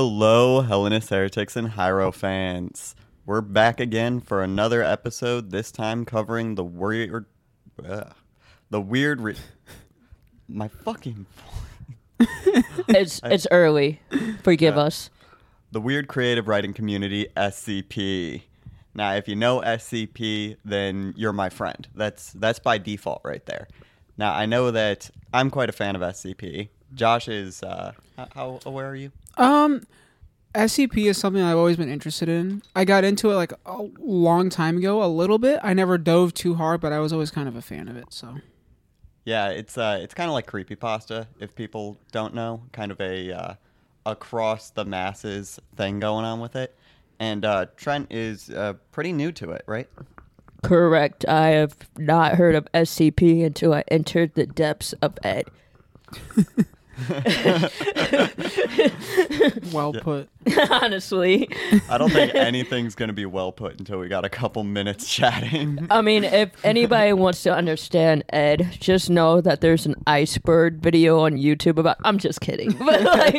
Hello, Hellenist heretics and Hyro fans. We're back again for another episode. This time covering the weird, uh, the weird. Re- my fucking It's it's early. Forgive us. the weird creative writing community SCP. Now, if you know SCP, then you're my friend. That's that's by default right there. Now, I know that I'm quite a fan of SCP. Josh is. Uh, how aware are you? Um, SCP is something I've always been interested in. I got into it like a long time ago, a little bit. I never dove too hard, but I was always kind of a fan of it. So Yeah, it's uh, it's kind of like creepypasta. If people don't know, kind of a uh, across the masses thing going on with it. And uh, Trent is uh, pretty new to it, right? Correct. I have not heard of SCP until I entered the depths of Ed. well put. Honestly, I don't think anything's gonna be well put until we got a couple minutes chatting. I mean, if anybody wants to understand Ed, just know that there's an iceberg video on YouTube about. I'm just kidding, but like,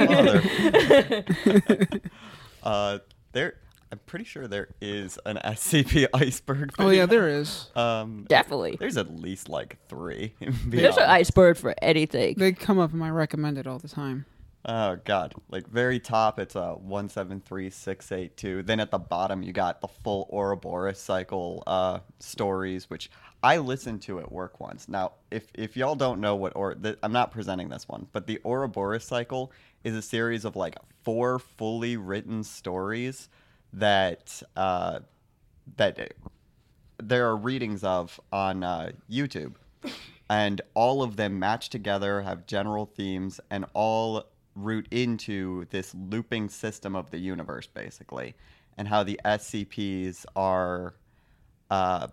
Oh, uh, there, I'm pretty sure there is an SCP iceberg. Oh yeah, there is. Um, definitely. there's at least like three. be There's an iceberg for anything. They come up in my recommended all the time. Oh god! Like very top, it's a one seven three six eight two. Then at the bottom, you got the full Ouroboros cycle uh, stories, which I listened to at work once. Now, if if y'all don't know what or th- I'm not presenting this one, but the Ouroboros cycle is a series of like four fully written stories that uh, that there are readings of on uh, YouTube, and all of them match together, have general themes, and all root into this looping system of the universe, basically, and how the SCPs are. Uh,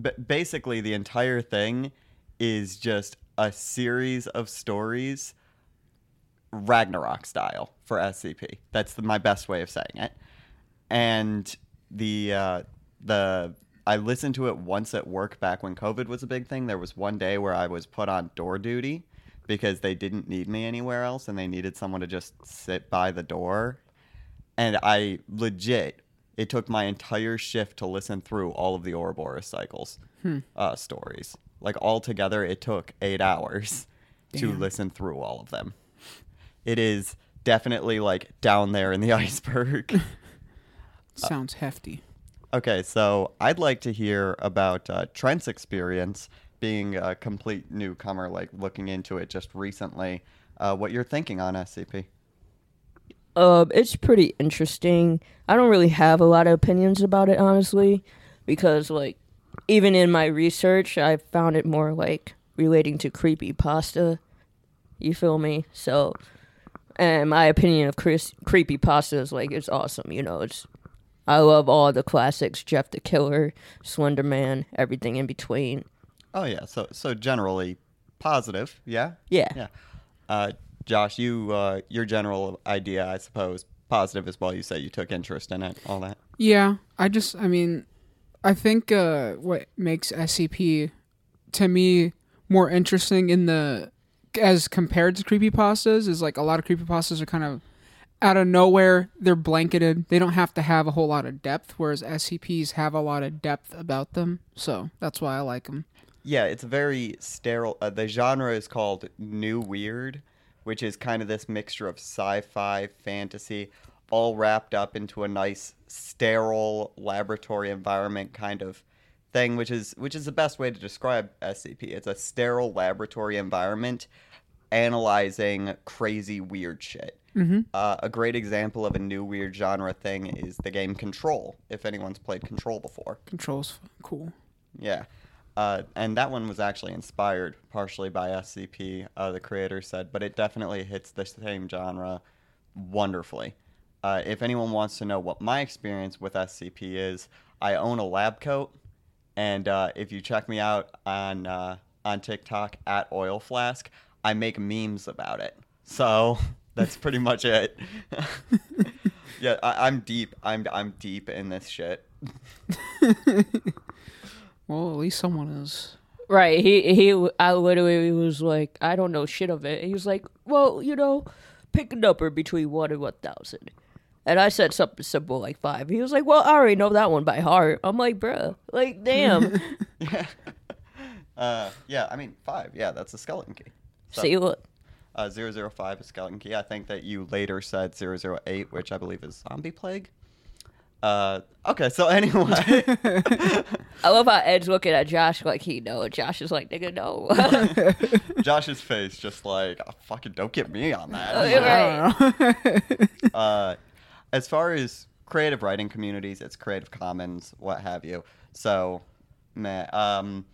b- basically, the entire thing is just a series of stories, Ragnarok style for SCP. That's the, my best way of saying it and the uh, the I listened to it once at work back when COVID was a big thing. There was one day where I was put on door duty because they didn't need me anywhere else and they needed someone to just sit by the door. And I legit, it took my entire shift to listen through all of the Ouroboros cycles uh, stories. Like all together, it took eight hours to listen through all of them. It is definitely like down there in the iceberg. Sounds hefty. Okay, so I'd like to hear about uh, Trent's experience being a complete newcomer, like looking into it just recently. Uh, what you're thinking on SCP? Um, it's pretty interesting. I don't really have a lot of opinions about it, honestly, because like even in my research, I found it more like relating to creepy pasta. You feel me? So, and my opinion of Chris, creepy pasta is like it's awesome. You know, it's I love all the classics: Jeff the Killer, Slender Man, everything in between. Oh yeah, so so generally positive, yeah, Yeah. yeah. Uh, Josh, you uh, your general idea, I suppose, positive as well. You say you took interest in it, all that. Yeah, I just, I mean, I think uh, what makes SCP to me more interesting in the as compared to creepypastas is like a lot of creepypastas are kind of out of nowhere. They're blanketed. They don't have to have a whole lot of depth, whereas SCPs have a lot of depth about them. So that's why I like them. Yeah, it's very sterile. Uh, the genre is called New Weird, which is kind of this mixture of sci fi, fantasy, all wrapped up into a nice, sterile laboratory environment kind of thing, which is which is the best way to describe SCP. It's a sterile laboratory environment analyzing crazy weird shit. Mm-hmm. Uh, a great example of a new weird genre thing is the game Control, if anyone's played Control before. Controls cool. Yeah. Uh, and that one was actually inspired partially by SCP, uh, the creator said, but it definitely hits the same genre wonderfully. Uh, if anyone wants to know what my experience with SCP is, I own a lab coat, and uh, if you check me out on uh, on TikTok at Oil Flask, I make memes about it. So that's pretty much it. yeah, I, I'm deep. I'm I'm deep in this shit. Well, at least someone is. Right. He he. I literally was like, I don't know shit of it. And he was like, well, you know, pick a number between one and one thousand. And I said something simple like five. He was like, "Well, I already know that one by heart." I'm like, "Bruh, like, damn." Uh, yeah, I mean five. Yeah, that's a skeleton key. So, See what? Uh, 005 is skeleton key. I think that you later said 008, which I believe is zombie plague. Uh, okay, so anyway, I love how Ed's looking at Josh like he know. Josh is like, "Nigga, no." Josh's face just like oh, fucking don't get me on that. Right. uh, as far as creative writing communities, it's Creative Commons, what have you. So, meh, um,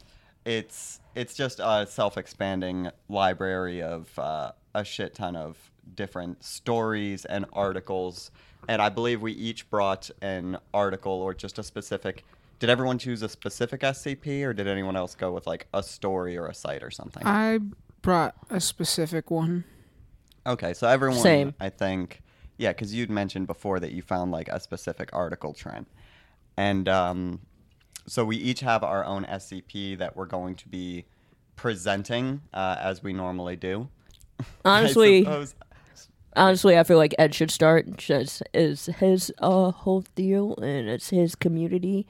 it's it's just a self-expanding library of uh, a shit ton of different stories and articles. And I believe we each brought an article or just a specific. Did everyone choose a specific SCP, or did anyone else go with like a story or a site or something? I brought a specific one. Okay, so everyone, Same. I think, yeah, because you'd mentioned before that you found like a specific article trend, and um, so we each have our own SCP that we're going to be presenting uh, as we normally do. Honestly, suppose- honestly, I feel like Ed should start. Just is his uh whole deal, and it's his community.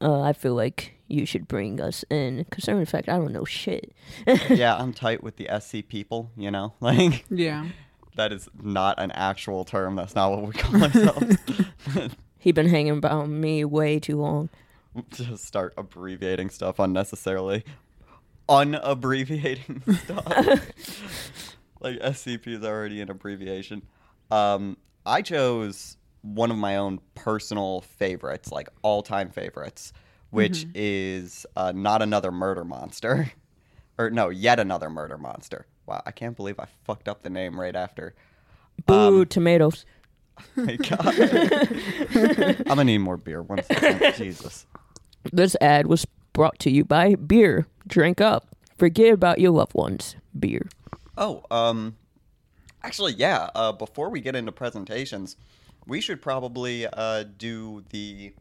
Uh, I feel like you should bring us in. because, the fact I don't know shit. yeah, I'm tight with the SC people. You know, like Yeah. that is not an actual term. That's not what we call ourselves. He been hanging about me way too long. Just start abbreviating stuff unnecessarily. Unabbreviating stuff. like SCP is already an abbreviation. Um, I chose one of my own personal favorites, like all time favorites, which is uh, Not Another Murder Monster. or no, Yet Another Murder Monster. Wow, I can't believe I fucked up the name right after. Boo Um, tomatoes. My God. I'm gonna need more beer. One second. Jesus. This ad was brought to you by beer. Drink up. Forget about your loved ones. Beer. Oh, um, actually, yeah. Uh, before we get into presentations, we should probably uh, do the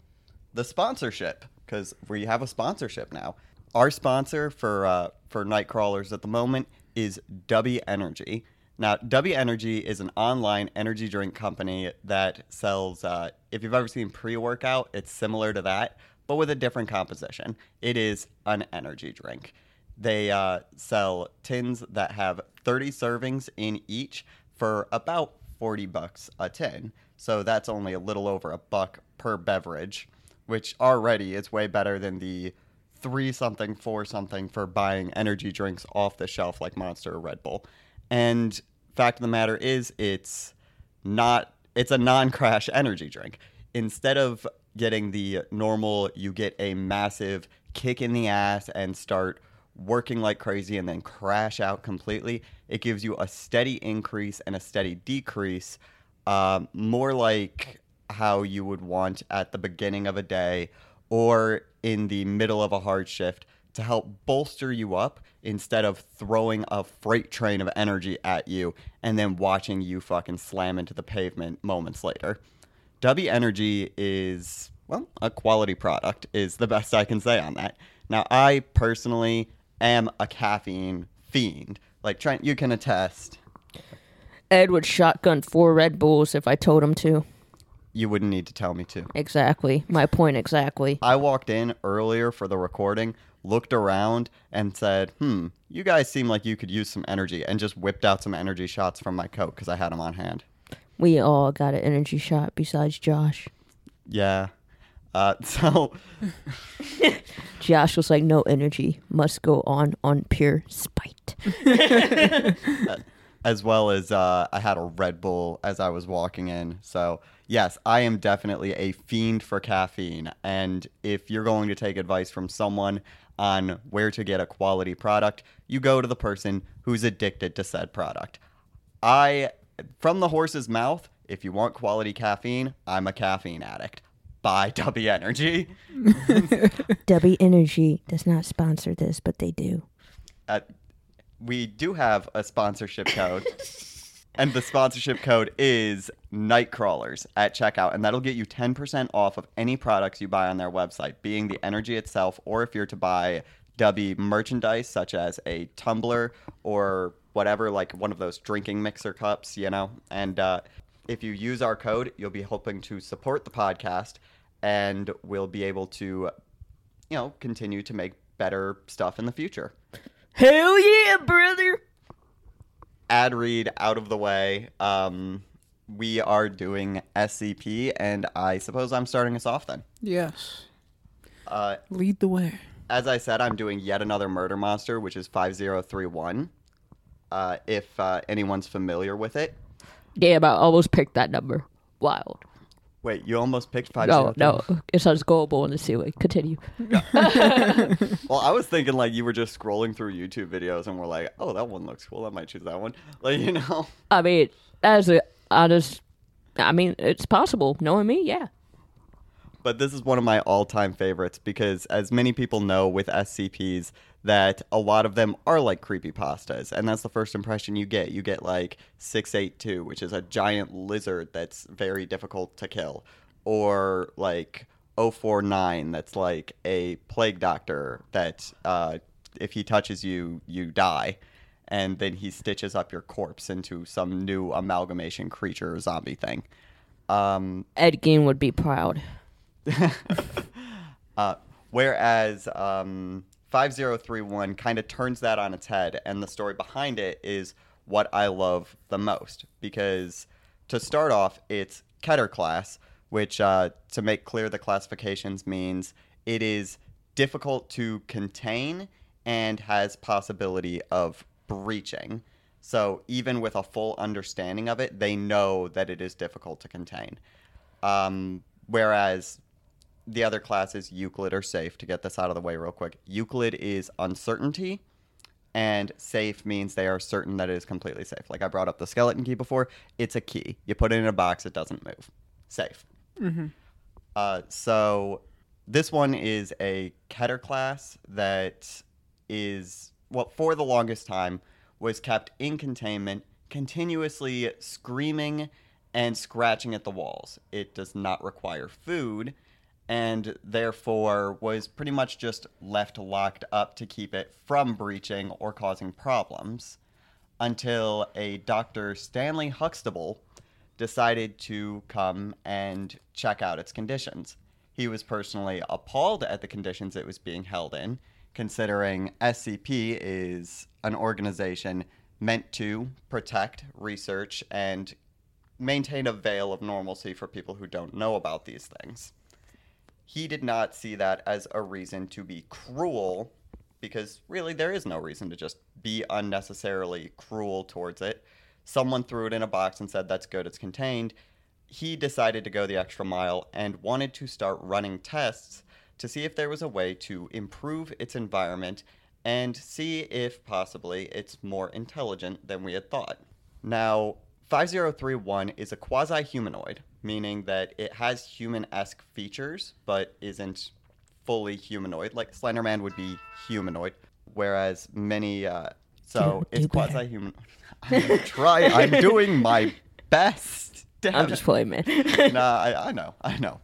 the sponsorship because we have a sponsorship now. Our sponsor for uh, for Nightcrawlers at the moment is W Energy. Now, W Energy is an online energy drink company that sells. Uh, if you've ever seen pre workout, it's similar to that, but with a different composition. It is an energy drink. They uh, sell tins that have 30 servings in each for about 40 bucks a tin. So that's only a little over a buck per beverage, which already is way better than the three something, four something for buying energy drinks off the shelf like Monster or Red Bull. And fact of the matter is, it's not, it's a non crash energy drink. Instead of getting the normal, you get a massive kick in the ass and start working like crazy and then crash out completely. It gives you a steady increase and a steady decrease, um, more like how you would want at the beginning of a day or in the middle of a hard shift to help bolster you up instead of throwing a freight train of energy at you and then watching you fucking slam into the pavement moments later. W Energy is, well, a quality product, is the best I can say on that. Now, I personally am a caffeine fiend. Like, Trent, you can attest. Ed would shotgun four Red Bulls if I told him to. You wouldn't need to tell me to. Exactly. My point exactly. I walked in earlier for the recording, looked around, and said, hmm, you guys seem like you could use some energy, and just whipped out some energy shots from my coat because I had them on hand. We all got an energy shot besides Josh. Yeah. Uh, so, Josh was like, no energy must go on on pure spite. as well as uh, I had a Red Bull as I was walking in. So, yes, I am definitely a fiend for caffeine. And if you're going to take advice from someone on where to get a quality product, you go to the person who's addicted to said product. I, from the horse's mouth, if you want quality caffeine, I'm a caffeine addict. Buy W Energy. W Energy does not sponsor this, but they do. uh, we do have a sponsorship code. and the sponsorship code is Nightcrawlers at checkout. And that'll get you 10% off of any products you buy on their website, being the energy itself, or if you're to buy Dubby merchandise, such as a tumbler or whatever, like one of those drinking mixer cups, you know. And uh, if you use our code, you'll be hoping to support the podcast, and we'll be able to, you know, continue to make better stuff in the future. Hell yeah, brother! ad read out of the way. Um, we are doing SCP, and I suppose I'm starting us off then. Yes. Uh, Lead the way. as I said, I'm doing yet another murder monster, which is 5031. Uh, if uh, anyone's familiar with it. Damn, I almost picked that number. Wild. Wait, you almost picked five. No, no, it says goable in the ceiling. Continue. Well, I was thinking like you were just scrolling through YouTube videos and were like, oh, that one looks cool. I might choose that one. Like, you know. I mean, as a honest, I mean, it's possible. Knowing me, yeah. But this is one of my all-time favorites because, as many people know with SCPs, that a lot of them are like creepy pastas, and that's the first impression you get. You get like 682, which is a giant lizard that's very difficult to kill, or like 049, that's like a plague doctor that uh, if he touches you, you die. And then he stitches up your corpse into some new amalgamation creature zombie thing. Um, Ed Gein would be proud. Uh, whereas um, 5031 kind of turns that on its head, and the story behind it is what I love the most. Because to start off, it's Keter class, which, uh, to make clear the classifications, means it is difficult to contain and has possibility of breaching. So even with a full understanding of it, they know that it is difficult to contain. Um, whereas the other classes, Euclid or safe, to get this out of the way real quick. Euclid is uncertainty, and safe means they are certain that it is completely safe. Like I brought up the skeleton key before, it's a key. You put it in a box, it doesn't move. Safe. Uh, so this one is a Keter class that is, well, for the longest time, was kept in containment, continuously screaming and scratching at the walls. It does not require food, and therefore was pretty much just left locked up to keep it from breaching or causing problems until a Dr. Stanley Huxtable decided to come and check out its conditions. He was personally appalled at the conditions it was being held in, considering SCP is an organization meant to protect, research, and maintain a veil of normalcy for people who don't know about these things. He did not see that as a reason to be cruel, because really there is no reason to just be unnecessarily cruel towards it. Someone threw it in a box and said, That's good, it's contained. He decided to go the extra mile and wanted to start running tests to see if there was a way to improve its environment and see if possibly it's more intelligent than we had thought. Now, 5031 is a quasi humanoid, meaning that it has human esque features, but isn't fully humanoid. Like Slenderman would be humanoid, whereas many. Uh, so Do- it's do quasi human. I'm trying. I'm doing my best. Damn I'm just playing, man. nah, I, I know, I know.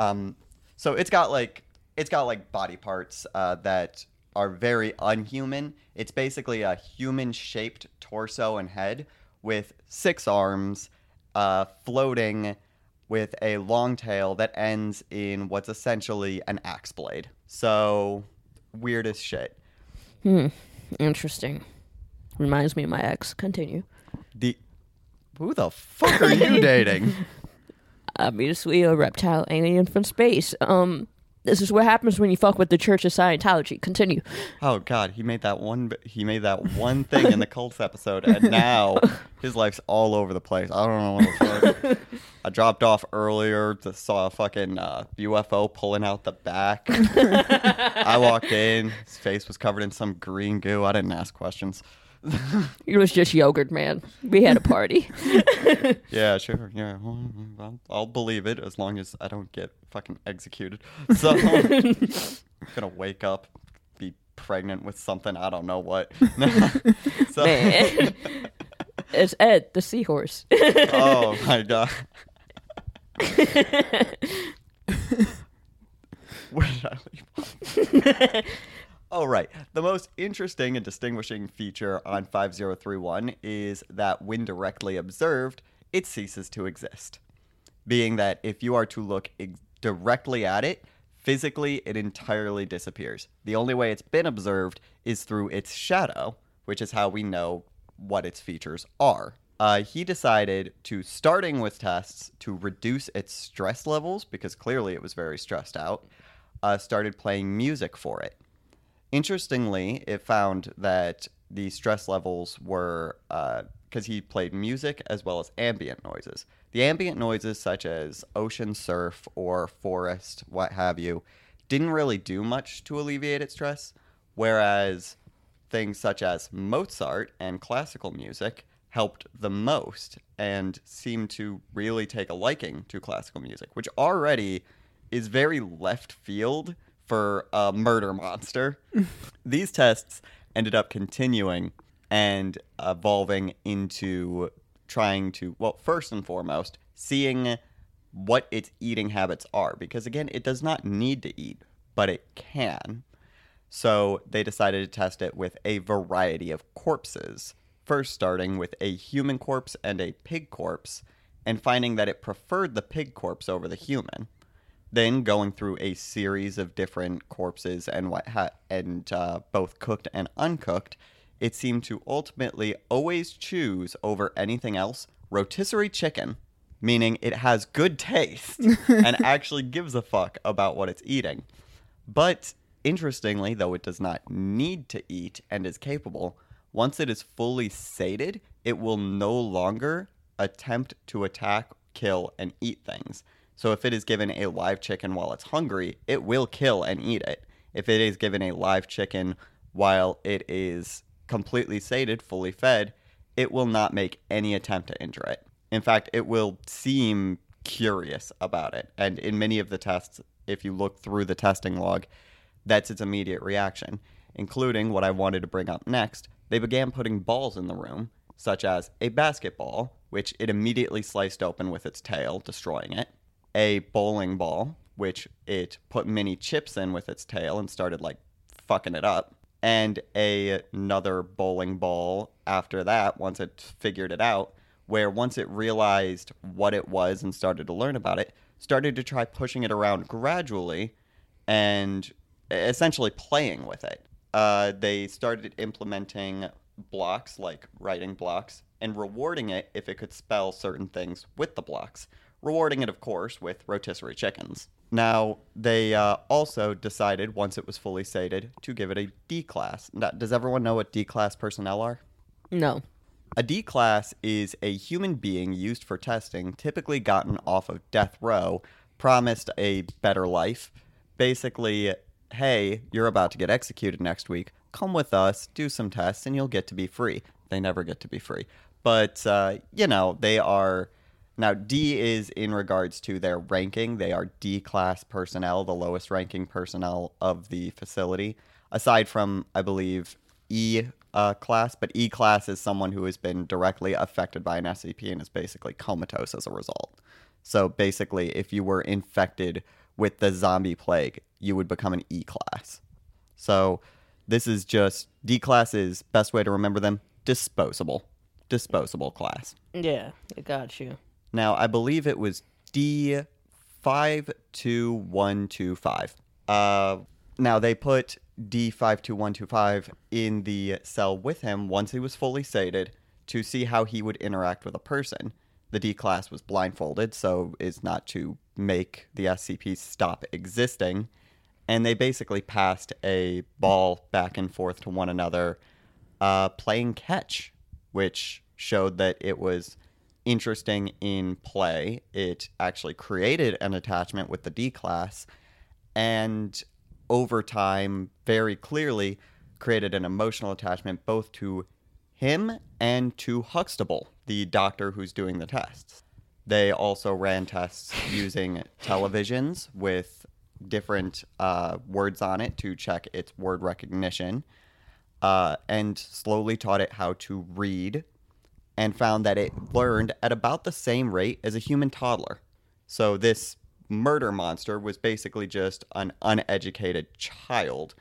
Um, so it's got like it's got like body parts uh, that are very unhuman. It's basically a human-shaped torso and head with six arms, uh, floating with a long tail that ends in what's essentially an axe blade. So weird as shit. hmm. Interesting. Reminds me of my ex. Continue. The who the fuck are you dating? Obviously, a reptile alien from space. Um, this is what happens when you fuck with the Church of Scientology. Continue. Oh God, he made that one. He made that one thing in the cults episode, and now his life's all over the place. I don't know what the fuck. I dropped off earlier to saw a fucking uh, UFO pulling out the back. I walked in, his face was covered in some green goo. I didn't ask questions. It was just yogurt, man. We had a party. Yeah, sure. Yeah, well, I'll, I'll believe it as long as I don't get fucking executed. So I'm gonna wake up, be pregnant with something I don't know what. so, man. it's Ed, the seahorse. oh my god. Where did I leave off? Oh, right. The most interesting and distinguishing feature on 5031 is that when directly observed, it ceases to exist. Being that if you are to look ex- directly at it, physically it entirely disappears. The only way it's been observed is through its shadow, which is how we know what its features are. Uh, he decided to, starting with tests, to reduce its stress levels because clearly it was very stressed out, uh, started playing music for it. Interestingly, it found that the stress levels were uh, because he played music as well as ambient noises. The ambient noises, such as ocean surf or forest, what have you, didn't really do much to alleviate its stress, whereas things such as Mozart and classical music helped the most and seemed to really take a liking to classical music, which already is very left field for a murder monster. These tests ended up continuing and evolving into trying to, well, first and foremost, seeing what its eating habits are. Because again, it does not need to eat, but it can. So they decided to test it with a variety of corpses. First, starting with a human corpse and a pig corpse, and finding that it preferred the pig corpse over the human. Then going through a series of different corpses and what ha- and uh, both cooked and uncooked, it seemed to ultimately always choose over anything else rotisserie chicken, meaning it has good taste and actually gives a fuck about what it's eating. But interestingly, though it does not need to eat and is capable, once it is fully sated, it will no longer attempt to attack, kill, and eat things. So if it is given a live chicken while it's hungry, it will kill and eat it. If it is given a live chicken while it is completely sated, fully fed, it will not make any attempt to injure it. In fact, it will seem curious about it. And in many of the tests, if you look through the testing log, that's its immediate reaction, including what I wanted to bring up next. They began putting balls in the room, such as a basketball, which it immediately sliced open with its tail, destroying it, a bowling ball, which it put mini chips in with its tail and started like fucking it up, and a, another bowling ball after that once it figured it out, where once it realized what it was and started to learn about it, started to try pushing it around gradually and essentially playing with it. Uh, they started implementing blocks like writing blocks and rewarding it if it could spell certain things with the blocks. Rewarding it, of course, with rotisserie chickens. Now, they uh, also decided, once it was fully sated, to give it a D class. Now, does everyone know what D class personnel are? No. A D class is a human being used for testing, typically gotten off of death row, promised a better life. Basically, hey, you're about to get executed next week. Come with us, do some tests, and you'll get to be free. They never get to be free. But, uh, you know, they are. Now, D is in regards to their ranking. They are D class personnel, the lowest ranking personnel of the facility, aside from, I believe, E uh, class. But E class is someone who has been directly affected by an SCP and is basically comatose as a result. So basically, if you were infected with the zombie plague, you would become an E class. So this is just D class is best way to remember them disposable. Disposable class. Yeah, I got you. Now, I believe it was D52125. Uh, now, they put D52125 in the cell with him once he was fully sated to see how he would interact with a person. The D class was blindfolded, so is not to make the SCP stop existing. And they basically passed a ball back and forth to one another, uh, playing catch, which showed that it was interesting in play. It actually created an attachment with the D class, and over time, very clearly, created an emotional attachment both to him and to Huxtable, the doctor who's doing the tests. They also ran tests using televisions with different uh, words on it to check its word recognition, uh, and slowly taught it how to read and found that it learned at about the same rate as a human toddler. So this murder monster was basically just an uneducated child.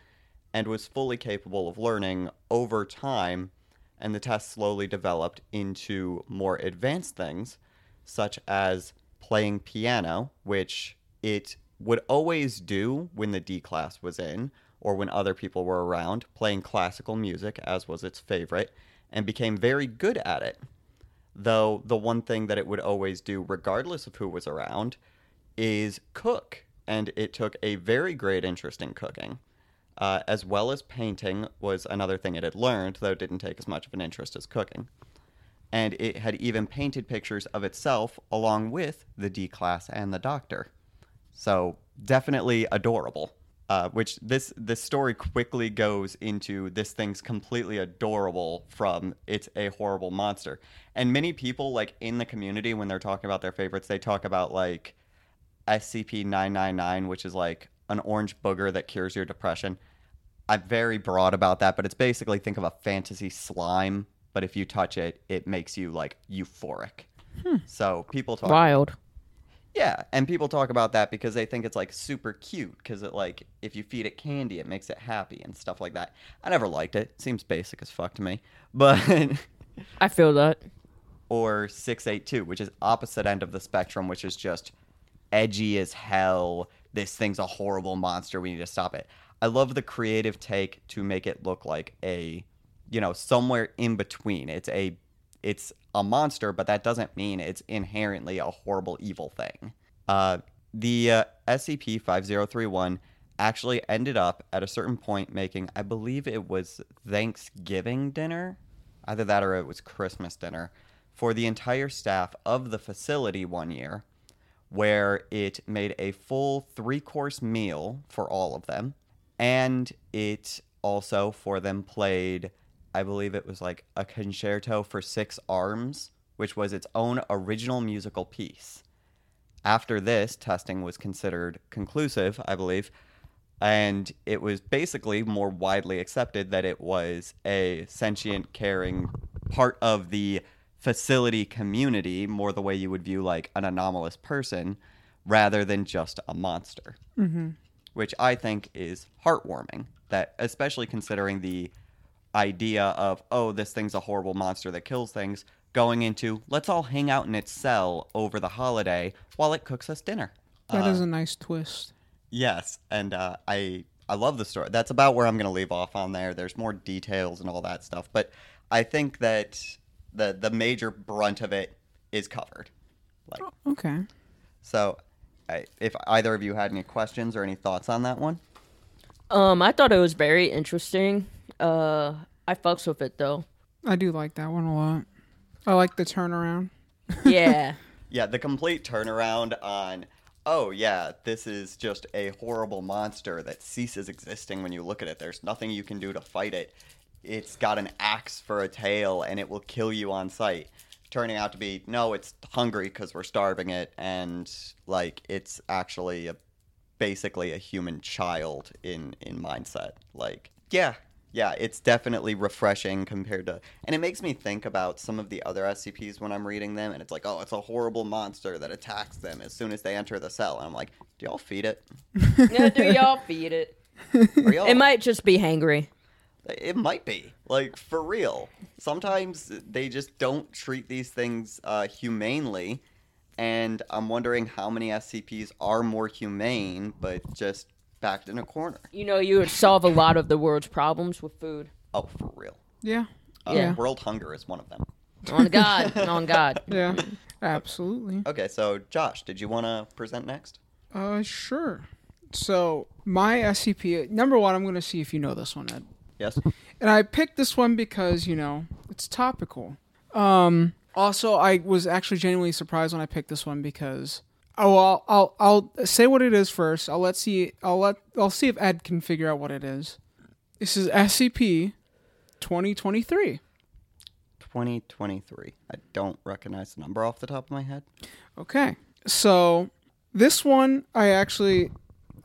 and was fully capable of learning over time, and the test slowly developed into more advanced things, such as playing piano, which it would always do when the D class was in or when other people were around, playing classical music as was its favorite, and became very good at it. Though the one thing that it would always do, regardless of who was around, is cook. And it took a very great interest in cooking. Uh, as well as painting was another thing it had learned, though it didn't take as much of an interest as cooking. And it had even painted pictures of itself along with the D class and the doctor. So definitely adorable. Uh, which this this story quickly goes into this thing's completely adorable from it's a horrible monster. And many people like in the community when they're talking about their favorites, they talk about like SCP nine nine nine, which is like an orange booger that cures your depression. I'm very broad about that, but it's basically think of a fantasy slime, but if you touch it, it makes you like euphoric. So people talk Wild. Yeah, and people talk about that because they think it's like super cute because it like if you feed it candy, it makes it happy and stuff like that. I never liked it. Seems basic as fuck to me. But I feel that. or 682, which is opposite end of the spectrum, which is just edgy as hell. This thing's a horrible monster. We need to stop it. I love the creative take to make it look like a, you know, somewhere in between. It's a it's a monster, but that doesn't mean it's inherently a horrible evil thing. Uh, the uh, SCP-5031 actually ended up at a certain point making, I believe it was Thanksgiving dinner, either that or it was Christmas dinner, for the entire staff of the facility one year, where it made a full three-course meal for all of them, and it also for them played I believe it was like a concerto for six arms, which was its own original musical piece. After this, testing was considered conclusive, I believe, and it was basically more widely accepted that it was a sentient, caring part of the facility community, more the way you would view like an anomalous person, rather than just a monster. Mm-hmm. Which I think is heartwarming. That, especially considering the idea of oh this thing's a horrible monster that kills things going into let's all hang out in its cell over the holiday while it cooks us dinner. That is a nice twist. yes and uh, i i love the story. That's about where i'm going to leave off on there. There's more details and all that stuff but i think that the the major brunt of it is covered. Like Okay. so I, if either of you had any questions or any thoughts on that one Um, I thought it was very interesting. Uh, I fucks with it though. I do like that one a lot. I like the turnaround. Yeah. Yeah, the complete turnaround on, oh, yeah, this is just a horrible monster that ceases existing when you look at it. There's nothing you can do to fight it. It's got an axe for a tail and it will kill you on sight. Turning out to be, no, it's hungry because we're starving it, and like it's actually a, basically a human child in in mindset. Like, yeah, yeah, it's definitely refreshing compared to, and it makes me think about some of the other SCPs when I'm reading them, and it's like, oh, it's a horrible monster that attacks them as soon as they enter the cell, and I'm like, do y'all feed it? yeah, do y'all feed it? Y'all, It might just be hangry. It might be like for real. Sometimes they just don't treat these things uh, humanely, and I'm wondering how many SCPs are more humane, but just backed in a corner. You know, you would solve a lot of the world's problems with food. Oh, for real. Yeah. Uh, Yeah. World hunger is one of them. On God, on God. Yeah. Absolutely. Okay, so Josh, did you want to present next? Uh, sure. So my SCP number one, I'm gonna see if you know this one, Ed. Yes. And I picked this one because you know it's topical. Um, also, I was actually genuinely surprised when I picked this one because oh, I'll I'll, I'll say what it is first. I'll let see I'll let I'll see if Ed can figure out what it is. This is SCP 2023. 2023. I don't recognize the number off the top of my head. Okay. So this one I actually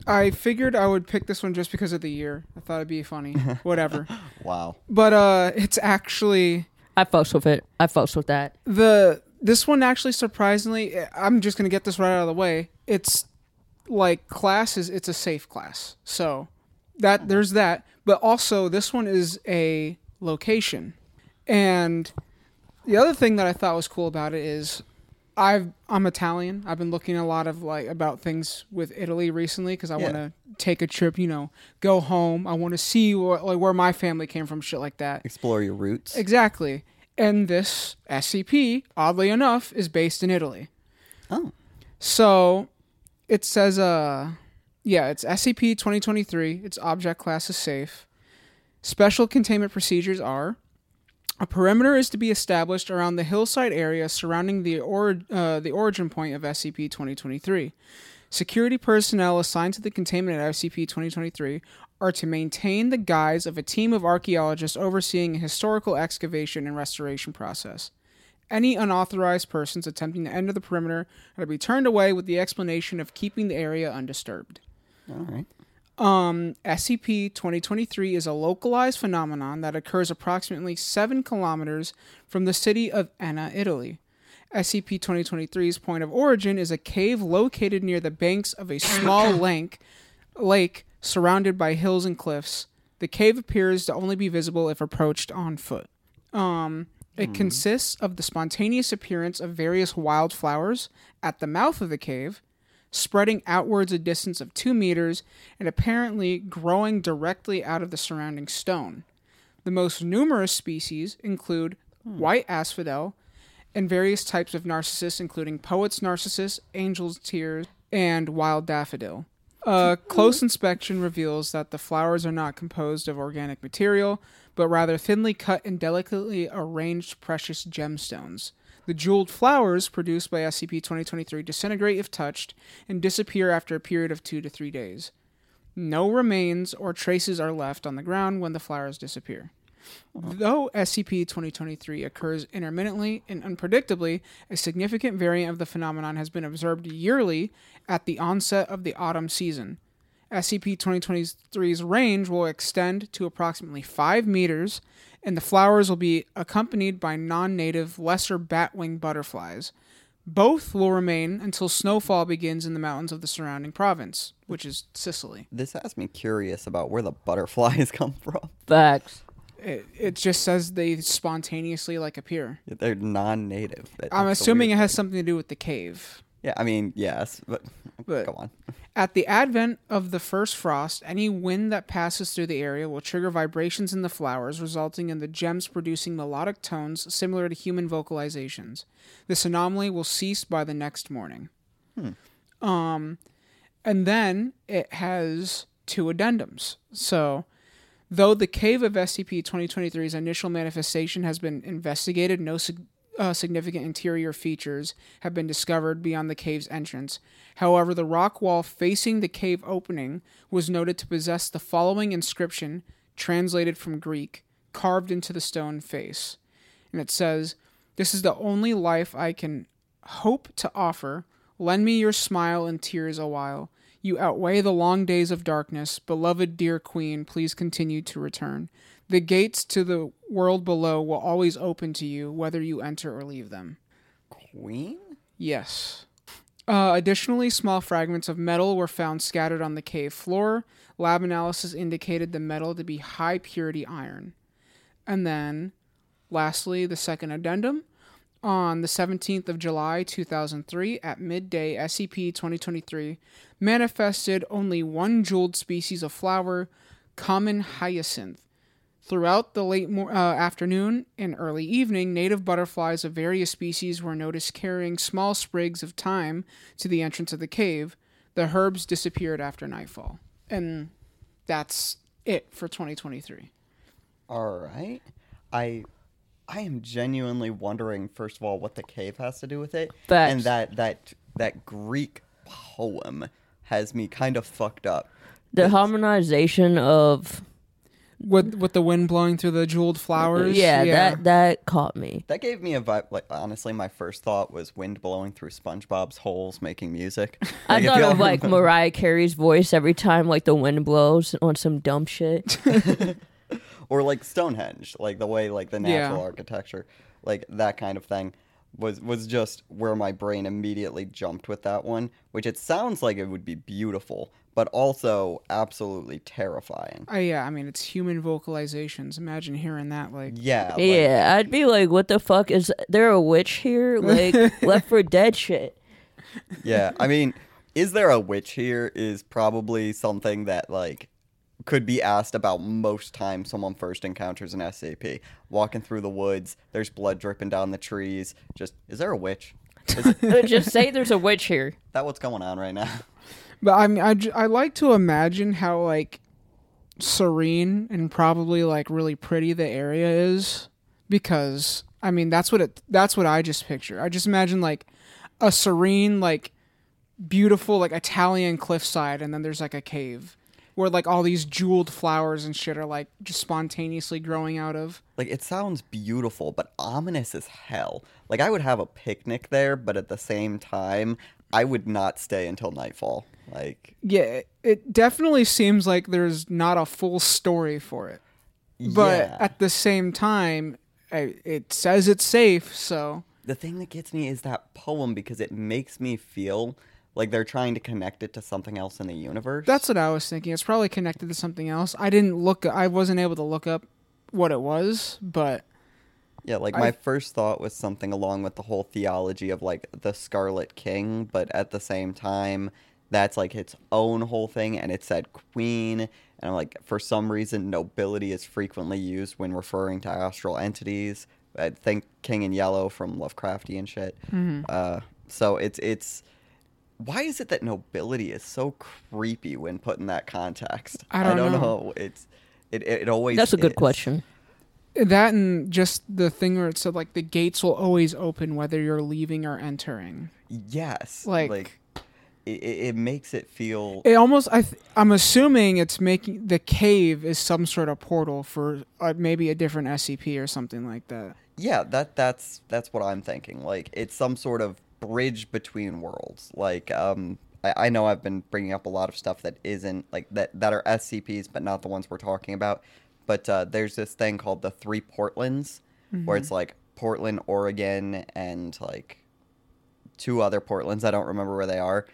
I figured I would pick this one just because of the year. I thought it'd be funny. Whatever. Wow. But uh it's actually I fucks with it. I fucks with that. the this one actually surprisingly I'm just to get this right out of the way. It's like classes. it's a safe class. So that there's that, but also this one is a location. And the other thing that I thought was cool about it is I've I'm Italian. I've been looking a lot of like about things with Italy recently because I Yeah. want to take a trip. You know, go home. I want to see where, like where my family came from, shit like that. Explore your roots. Exactly. And this SCP, oddly enough, is based in Italy. Oh. So it says, uh, yeah, it's SCP 2023. Its object class is safe. Special containment procedures are a perimeter is to be established around the hillside area surrounding the, or, uh, the origin point of SCP 2023. Security personnel assigned to the containment at SCP 2023 are to maintain the guise of a team of archaeologists overseeing a historical excavation and restoration process. Any unauthorized persons attempting to enter the perimeter are to be turned away with the explanation of keeping the area undisturbed. All right. Um, SCP 2023 is a localized phenomenon that occurs approximately 7 kilometers from the city of Enna, Italy. SCP 2023's point of origin is a cave located near the banks of a small lake, lake surrounded by hills and cliffs. The cave appears to only be visible if approached on foot. Um, it consists of the spontaneous appearance of various wildflowers at the mouth of the cave, spreading outwards a distance of two meters and apparently growing directly out of the surrounding stone. The most numerous species include hmm. white asphodel and various types of narcissus, including poet's narcissus, angel's tears, and wild daffodil. A close inspection reveals that the flowers are not composed of organic material, but rather thinly cut and delicately arranged precious gemstones. The jeweled flowers produced by SCP 2023 disintegrate if touched and disappear after a period of two to three days. No remains or traces are left on the ground when the flowers disappear. Though SCP 2023 occurs intermittently and unpredictably, a significant variant of the phenomenon has been observed yearly at the onset of the autumn season. SCP 2023's range will extend to approximately 5 meters, and the flowers will be accompanied by non native lesser batwing butterflies. Both will remain until snowfall begins in the mountains of the surrounding province, which is Sicily. This has me curious about where the butterflies come from. Facts. It, it just says they spontaneously like appear. They're non-native. That- I'm that's the assuming weird it has something to do with the cave. Yeah, I mean, yes, but, But- go on. At the advent of the first frost, any wind that passes through the area will trigger vibrations in the flowers, resulting in the gems producing melodic tones similar to human vocalizations. This anomaly will cease by the next morning. Hmm. Um, and then it has two addendums. So, though the cave of SCP 2023's initial manifestation has been investigated, no sig- uh, significant interior features have been discovered beyond the cave's entrance. However, the rock wall facing the cave opening was noted to possess the following inscription, translated from Greek, carved into the stone face. And it says, This is the only life I can hope to offer. Lend me your smile and tears a while. You outweigh the long days of darkness. Beloved dear queen, please continue to return. The gates to the world below will always open to you, whether you enter or leave them. Queen? Yes. Uh, additionally, small fragments of metal were found scattered on the cave floor. Lab analysis indicated the metal to be high purity iron. And then, lastly, the second addendum. On the 17th of July 2003, at midday, SCP 2023 manifested only one jeweled species of flower, common hyacinth. Throughout the late mor- uh, afternoon and early evening, native butterflies of various species were noticed carrying small sprigs of thyme to the entrance of the cave. The herbs disappeared after nightfall. And that's it for 2023. All right. I I am genuinely wondering first of all what the cave has to do with it. Facts. And that that that Greek poem has me kind of fucked up. The harmonization of With with the wind blowing through the jeweled flowers. yeah, that that caught me. That gave me a vibe. Like honestly, my first thought was wind blowing through SpongeBob's holes, making music. I if thought of like Mariah Carey's voice every time like the wind blows on some dumb shit. or like Stonehenge, like the way like the Yeah. natural architecture, like that kind of thing was was just where my brain immediately jumped with that one, which it sounds like it would be beautiful, but also absolutely terrifying. Oh yeah, I mean it's human vocalizations. Imagine hearing that like Yeah. like- Yeah, I'd be like, what the fuck? Is there a witch here? Like, Left 4 Dead shit. yeah. I mean, is there a witch here? Is probably something that like could be asked about most times someone first encounters an SCP. Walking through the woods, there's blood dripping down the trees. Just, is there a witch? Is Just say there's a witch here. that what's going on right now? But I mean, I, I like to imagine how like serene and probably like really pretty the area is because I mean that's what it that's what I just picture. I just imagine like a serene like beautiful like Italian cliffside and then there's like a cave where like all these jeweled flowers and shit are like just spontaneously growing out of. Like it sounds beautiful, but ominous as hell. Like I would have a picnic there, but at the same time, I would not stay until nightfall. Like Yeah, it- it definitely seems like there's not a full story for it. But yeah. at the same time, I- it says it's safe, so the thing that gets me is that poem because it makes me feel like they're trying to connect it to something else in the universe. that's what I was thinking. It's probably connected to something else. I didn't look I wasn't able to look up what it was, but yeah, like I- my first thought was something along with the whole theology of like the Scarlet King, but at the same time, that's like its own whole thing, and it said queen, and I'm like, for some reason, nobility is frequently used when referring to astral entities. I think King in Yellow from Lovecraftian shit. Mm-hmm. Uh, so it's it's. Why is it that nobility is so creepy when put in that context? I don't know. know. It's it, it, it always. That's a good is. question. That and just the thing where it said like the gates will always open whether you're leaving or entering. Yes. Like- Like, it, it makes it feel. It almost I th- I'm assuming it's making the cave is some sort of portal for uh, maybe a different SCP or something like that. yeah, that that's that's what I'm thinking. Like it's some sort of bridge between worlds. Like um, I, I know I've been bringing up a lot of stuff that isn't like that that are SCPs, but not the ones we're talking about. But uh, there's this thing called the Three Portlands, where it's like Portland, Oregon, and like two other Portlands. I don't remember where they are.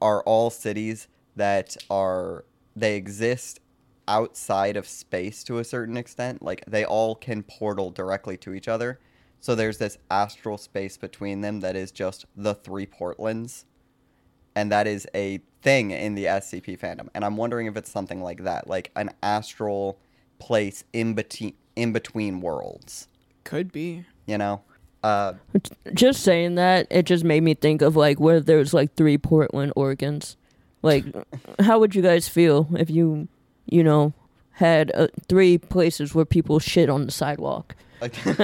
Are all cities that are they exist outside of space to a certain extent. Like they all can portal directly to each other. So there's this astral space between them that is just the three Portlands. And that is a thing in the SCP fandom. And I'm wondering if it's something like that, like an astral place in between in between worlds. Could be. You know? Uh Just saying that, it just made me think of like where there's like three Portland organs. Like, how would you guys feel if you, you know, had uh, three places where people shit on the sidewalk? like to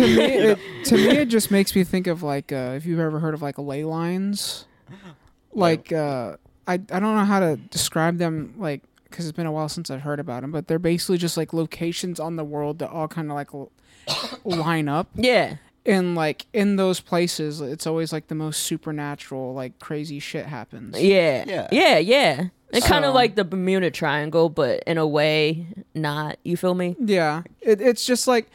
me, it, to me, it just makes me think of like uh, if you've ever heard of like ley lines, like uh, I I don't know how to describe them like because it's been a while since I've heard about them, but they're basically just like locations on the world that all kind of like l- line up, Yeah. and like in those places, it's always like the most supernatural, like crazy shit happens. Yeah. Yeah. Yeah. Yeah. It's kind So- of like the Bermuda Triangle, but in a way, not. You feel me? Yeah, it, it's just like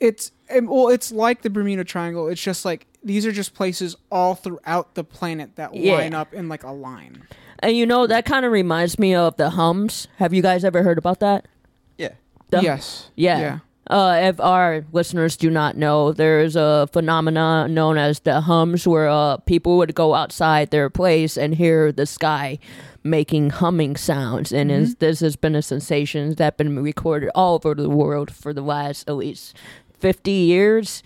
it's it, well, it's like the Bermuda Triangle. It's just like these are just places all throughout the planet that Yeah. line up in like a line. And you know, that kind of reminds me of the hums. Have you guys ever heard about that? Yeah. The- yes. Yeah. Yeah. Uh, if our listeners do not know, there's a phenomena known as the hums, where uh, people would go outside their place and hear the sky making humming sounds, and is, this has been a sensation that's been recorded all over the world for the last at least fifty years.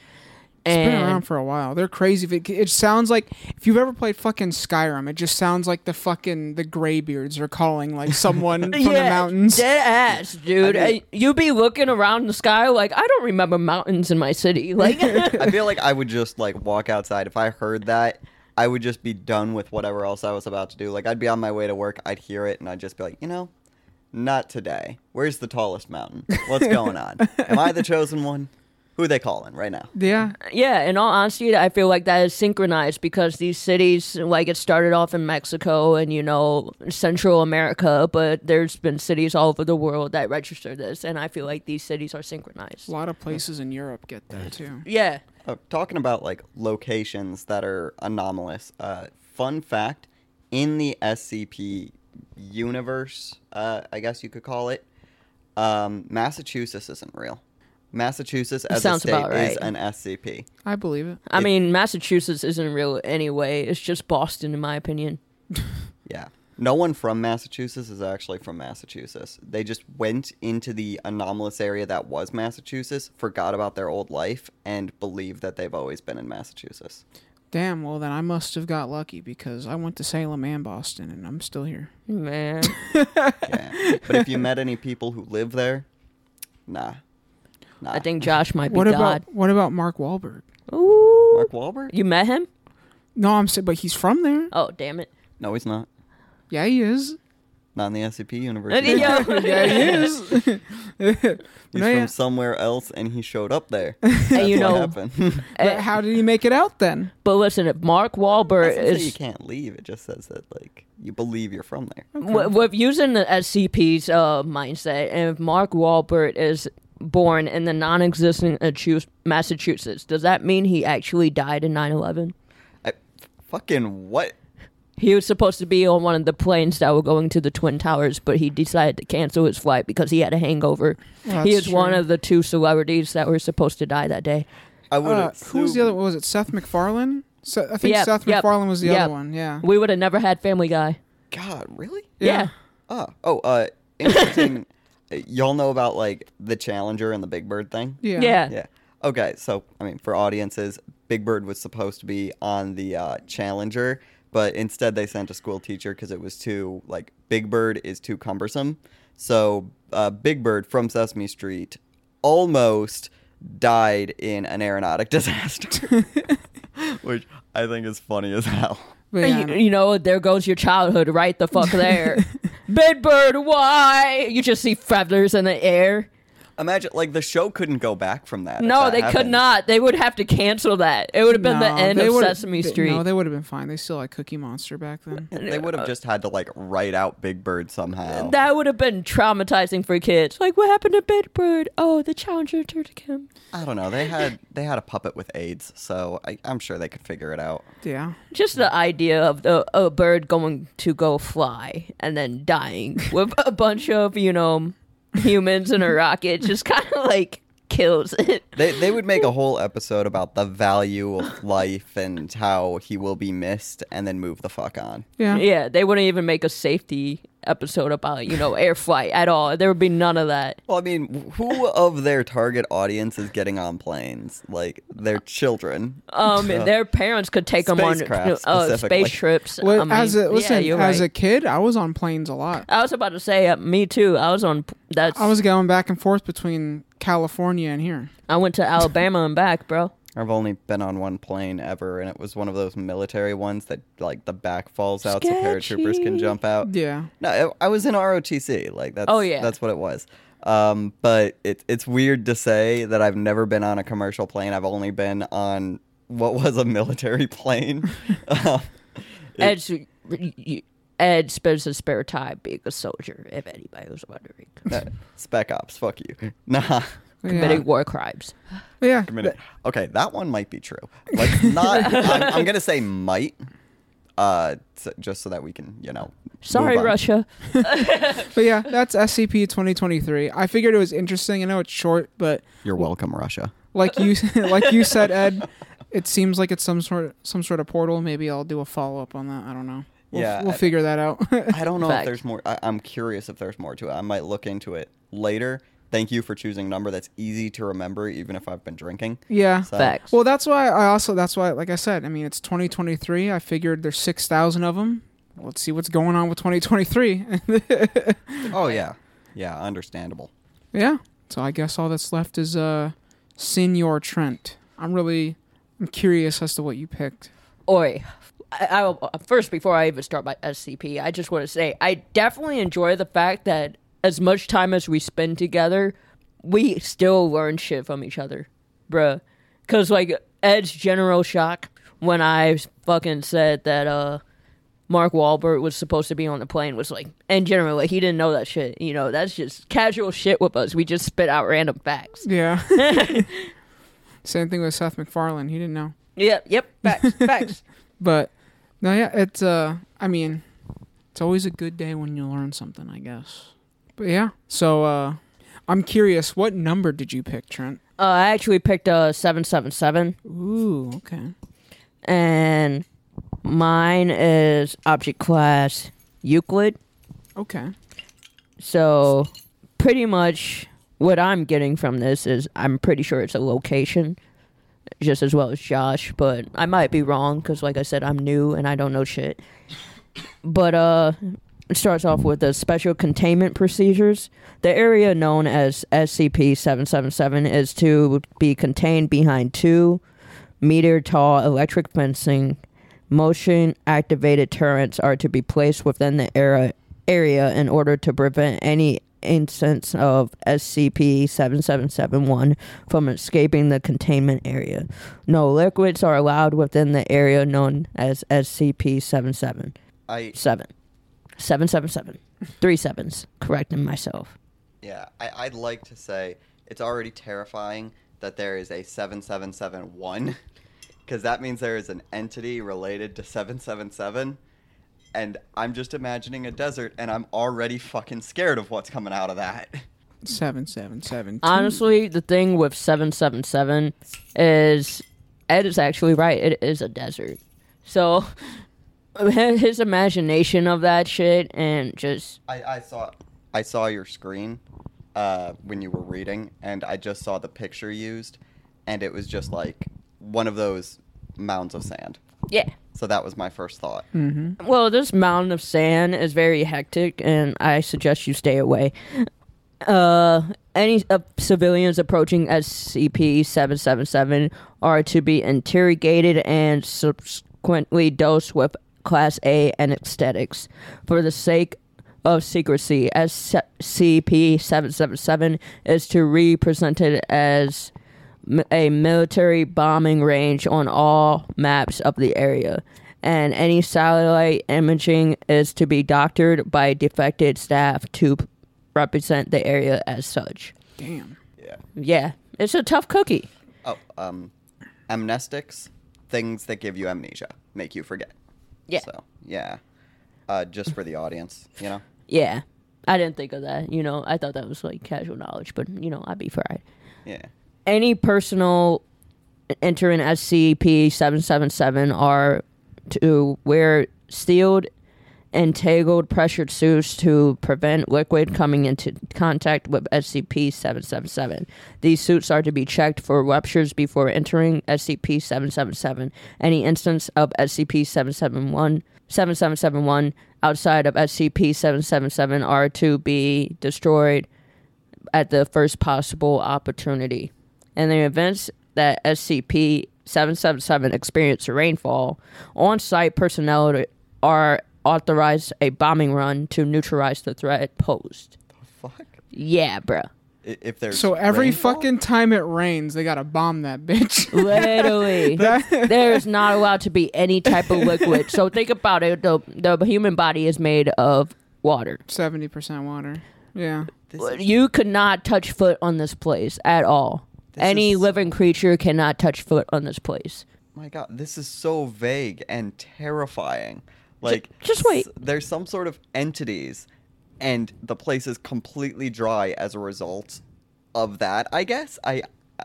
It's and been around for a while. They're crazy. It, it sounds like if you've ever played fucking Skyrim, it just sounds like the fucking the Greybeards are calling like someone from the mountains. Dead ass, dude. I mean- you be looking around the sky like I don't remember mountains in my city. Like, I feel like I would just like walk outside if I heard that. I would just be done with whatever else I was about to do. Like I'd be on my way to work, I'd hear it, and I'd just be like, you know, not today. Where's the tallest mountain? What's going on? Am I the chosen one? Who are they calling right now? Yeah. yeah. In all honesty, I feel like that is synchronized because these cities, like it started off in Mexico and you know Central America, but there's been cities all over the world that register this, and I feel like these cities are synchronized. A lot of places in Europe get that too. Yeah. Oh, talking about like locations that are anomalous. Uh, fun fact: in the SCP universe, uh, I guess you could call it, um, Massachusetts isn't real. Massachusetts as Sounds a state about is an SCP. I believe it. I It- mean, Massachusetts isn't real anyway. It's just Boston, in my opinion. Yeah. No one from Massachusetts is actually from Massachusetts. They just went into the anomalous area that was Massachusetts, forgot about their old life, and believe that they've always been in Massachusetts. Damn. Well, then I must have got lucky because I went to Salem and Boston, and I'm still here. Man, Yeah. but if you met any people who live there, nah. Nah. I think Josh might be What God. about what about Mark Wahlberg? Ooh, Mark Wahlberg? you met him? No, I'm saying, but he's from there. Oh, damn it! No, he's not. Yeah, he is. Not in the SCP universe. Yo. yeah, he is. He's No, from yeah. somewhere else, and he showed up there. That's And you what know, happened. But eh, how did he make it out then? but listen, if Mark Wahlberg Doesn't say you is can't leave. It just says that like you believe you're from there. w- with using the SCP's uh, mindset, and if Mark Wahlberg is born in the non-existent Massachusetts, does that mean he actually died in 9/11? I, fucking what? He was supposed to be on one of the planes that were going to the Twin Towers, but he decided to cancel his flight because he had a hangover. Well, he that's is one of the two celebrities that were supposed to die that day. I would. Uh, who's the other? What was it? Seth MacFarlane. Se- I think Yep, Seth yep, MacFarlane was the yep. other one. Yeah. We would have never had Family Guy. God, really? Yeah. Oh, oh, uh, interesting. Y'all know about like the Challenger and the Big Bird thing? Yeah. Yeah. Yeah. Okay, so I mean, for audiences, Big Bird was supposed to be on the uh, Challenger, but instead they sent a school teacher because it was too like Big Bird is too cumbersome. So uh, Big Bird from Sesame Street almost died in an aeronautic disaster, which I think is funny as hell. Yeah, You, you know, there goes your childhood right the fuck there. Big Bird, why? You just see feathers in the air. Imagine like the show couldn't go back from that. No, that they could not. They would have to cancel that. It would have been the end of would've- Sesame they- Street. No, they would have been fine. They still had Cookie Monster back then. They would have just had to like write out Big Bird somehow. that would have been traumatizing for kids. Like, what happened to Big Bird? Oh, the Challenger turned again. I don't know. They had they had a puppet with AIDS, so I, I'm sure they could figure it out. Yeah. Just the idea of the a bird going to go fly and then dying with a bunch of you know humans in a rocket just kind of like kills it. They they would make a whole episode about the value of life and how he will be missed, and then move the fuck on. Yeah. Yeah, they wouldn't even make a safety episode about you know air flight at all. There would be none of that. Well, I mean, who of their target audience is getting on planes? Like their children. Um, So- their parents could take them on uh, space trips. Well, I mean, as a yeah, listen, you're as a kid, I was on planes a lot. I was about to say, uh, me too. I was on. That's. I was going back and forth between California and here. I went to Alabama and back, bro. I've only been on one plane ever, and it was one of those military ones that like the back falls out so paratroopers can jump out. Yeah. No, I I was in ROTC. Like that's Oh, yeah. that's what it was. Um, but it, it's weird to say that I've never been on a commercial plane. I've only been on what was a military plane. Um, it- Ed's, you- Ed spends his spare time being a soldier. If anybody was wondering, uh, Spec Ops, fuck you. Nah. committing Yeah. war crimes. yeah. Committed. Okay, that one might be true. Like not. I'm, I'm gonna say might. Uh, so, just so that we can, you know. Sorry. Russia. But yeah, that's SCP 2023. I figured it was interesting. I know it's short, but You're welcome, Russia. like you like you said, Ed, it seems like it's some sort some sort of portal. Maybe I'll do a follow up on that. I don't know. We'll, Yeah, we'll I- figure that out. I don't know Fact. if there's more. I, I'm curious if there's more to it. I might look into it later. Thank you for choosing a number that's easy to remember, even if I've been drinking. yeah. So, Facts. Well, that's why I also that's why like I said, I mean it's 2023. I figured there's 6,000 of them. Let's see what's going on with 2023. Oh yeah, yeah, understandable. yeah. So I guess all that's left is uh Senior Trent. I'm really I'm curious as to what you picked. Oi. I, I will- first before I even start my SCP, I just want to say I definitely enjoy the fact that as much time as we spend together, we still learn shit from each other, bruh. Cause like Ed's general shock when I fucking said that uh Mark Wahlberg was supposed to be on the plane was like, and generally he didn't know that shit. You know, that's just casual shit with us. We just spit out random facts. Yeah. Same thing with Seth MacFarlane. He didn't know. Yep, yep, facts, facts. But no, yeah, it's uh I mean, it's always a good day when you learn something, I guess. But yeah, so uh, I'm curious, what number did you pick, Trent? Uh, I actually picked a seven seven seven, Ooh, okay. and mine is object class Euclid. Okay. So pretty much what I'm getting from this is I'm pretty sure it's a location, just as well as Josh, but I might be wrong because, like I said, I'm new and I don't know shit. But uh, it starts off with the special containment procedures. The area known as SCP 777 is to be contained behind two meter tall electric fencing. Motion activated turrets are to be placed within the area area in order to prevent any instance of SCP 7771 from escaping the containment area. No liquids are allowed within the area known as SCP 77. I Seven. 777. Three sevens. Correcting myself. yeah, I, I'd like to say it's already terrifying that there is a seven seven seven one, because that means there is an entity related to seven seven seven, and I'm just imagining a desert, and I'm already fucking scared of what's coming out of that. Seven seven seven. Honestly, the thing with 777 is Ed is actually right. It is a desert. So his imagination of that shit and just I, I saw I saw your screen uh, when you were reading, and I just saw the picture used, and it was just like one of those mounds of sand. Yeah. So that was my first thought. Mm-hmm. Well, this mountain of sand is very hectic, and I suggest you stay away. Uh, any uh, civilians approaching SCP 777 are to be interrogated and subsequently dosed with Class A anesthetics. For the sake of secrecy, SCP 777 is to be presented as m- a military bombing range on all maps of the area, and any satellite imaging is to be doctored by defected staff to represent the area as such. Damn. Yeah. Yeah, it's a tough cookie. Oh, um, amnestics, things that give you amnesia, make you forget. Yeah. So yeah, uh, just for the audience, you know. Yeah, I didn't think of that. You know, I thought that was like casual knowledge, but you know, I'd be fried. Yeah. Any personal entering SCP 777 are to wear sealed entangled pressured suits to prevent liquid coming into contact with SCP 777. These suits are to be checked for ruptures before entering SCP 777. Any instance of SCP 771 7771 outside of SCP 777 are to be destroyed at the first possible opportunity. In the events that SCP 777 experience rainfall, on site personnel are authorized a bombing run to neutralize the threat posed. The fuck? Yeah, bruh. I- If there's So every rainfall? fucking time it rains, they gotta bomb that bitch. Literally. That- there is not allowed to be any type of liquid. So think about it. The, the human body is made of water. Seventy percent water. Yeah. This is- You could not touch foot on this place at all. Any is- living creature cannot touch foot on this place. my god, this is so vague and terrifying. Like, just wait. s- There's some sort of entities, and the place is completely dry as a result of that. I guess I, I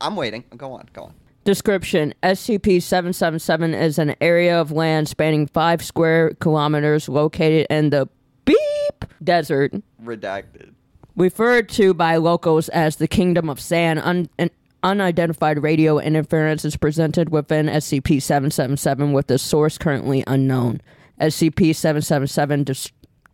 I'm waiting. Go on, go on. Description SCP 777 is an area of land spanning five square kilometers located in the beep desert, Redacted. Referred to by locals as the Kingdom of Sand. Un- an unidentified radio interference is presented within SCP 777 with the source currently unknown. SCP 777 dis-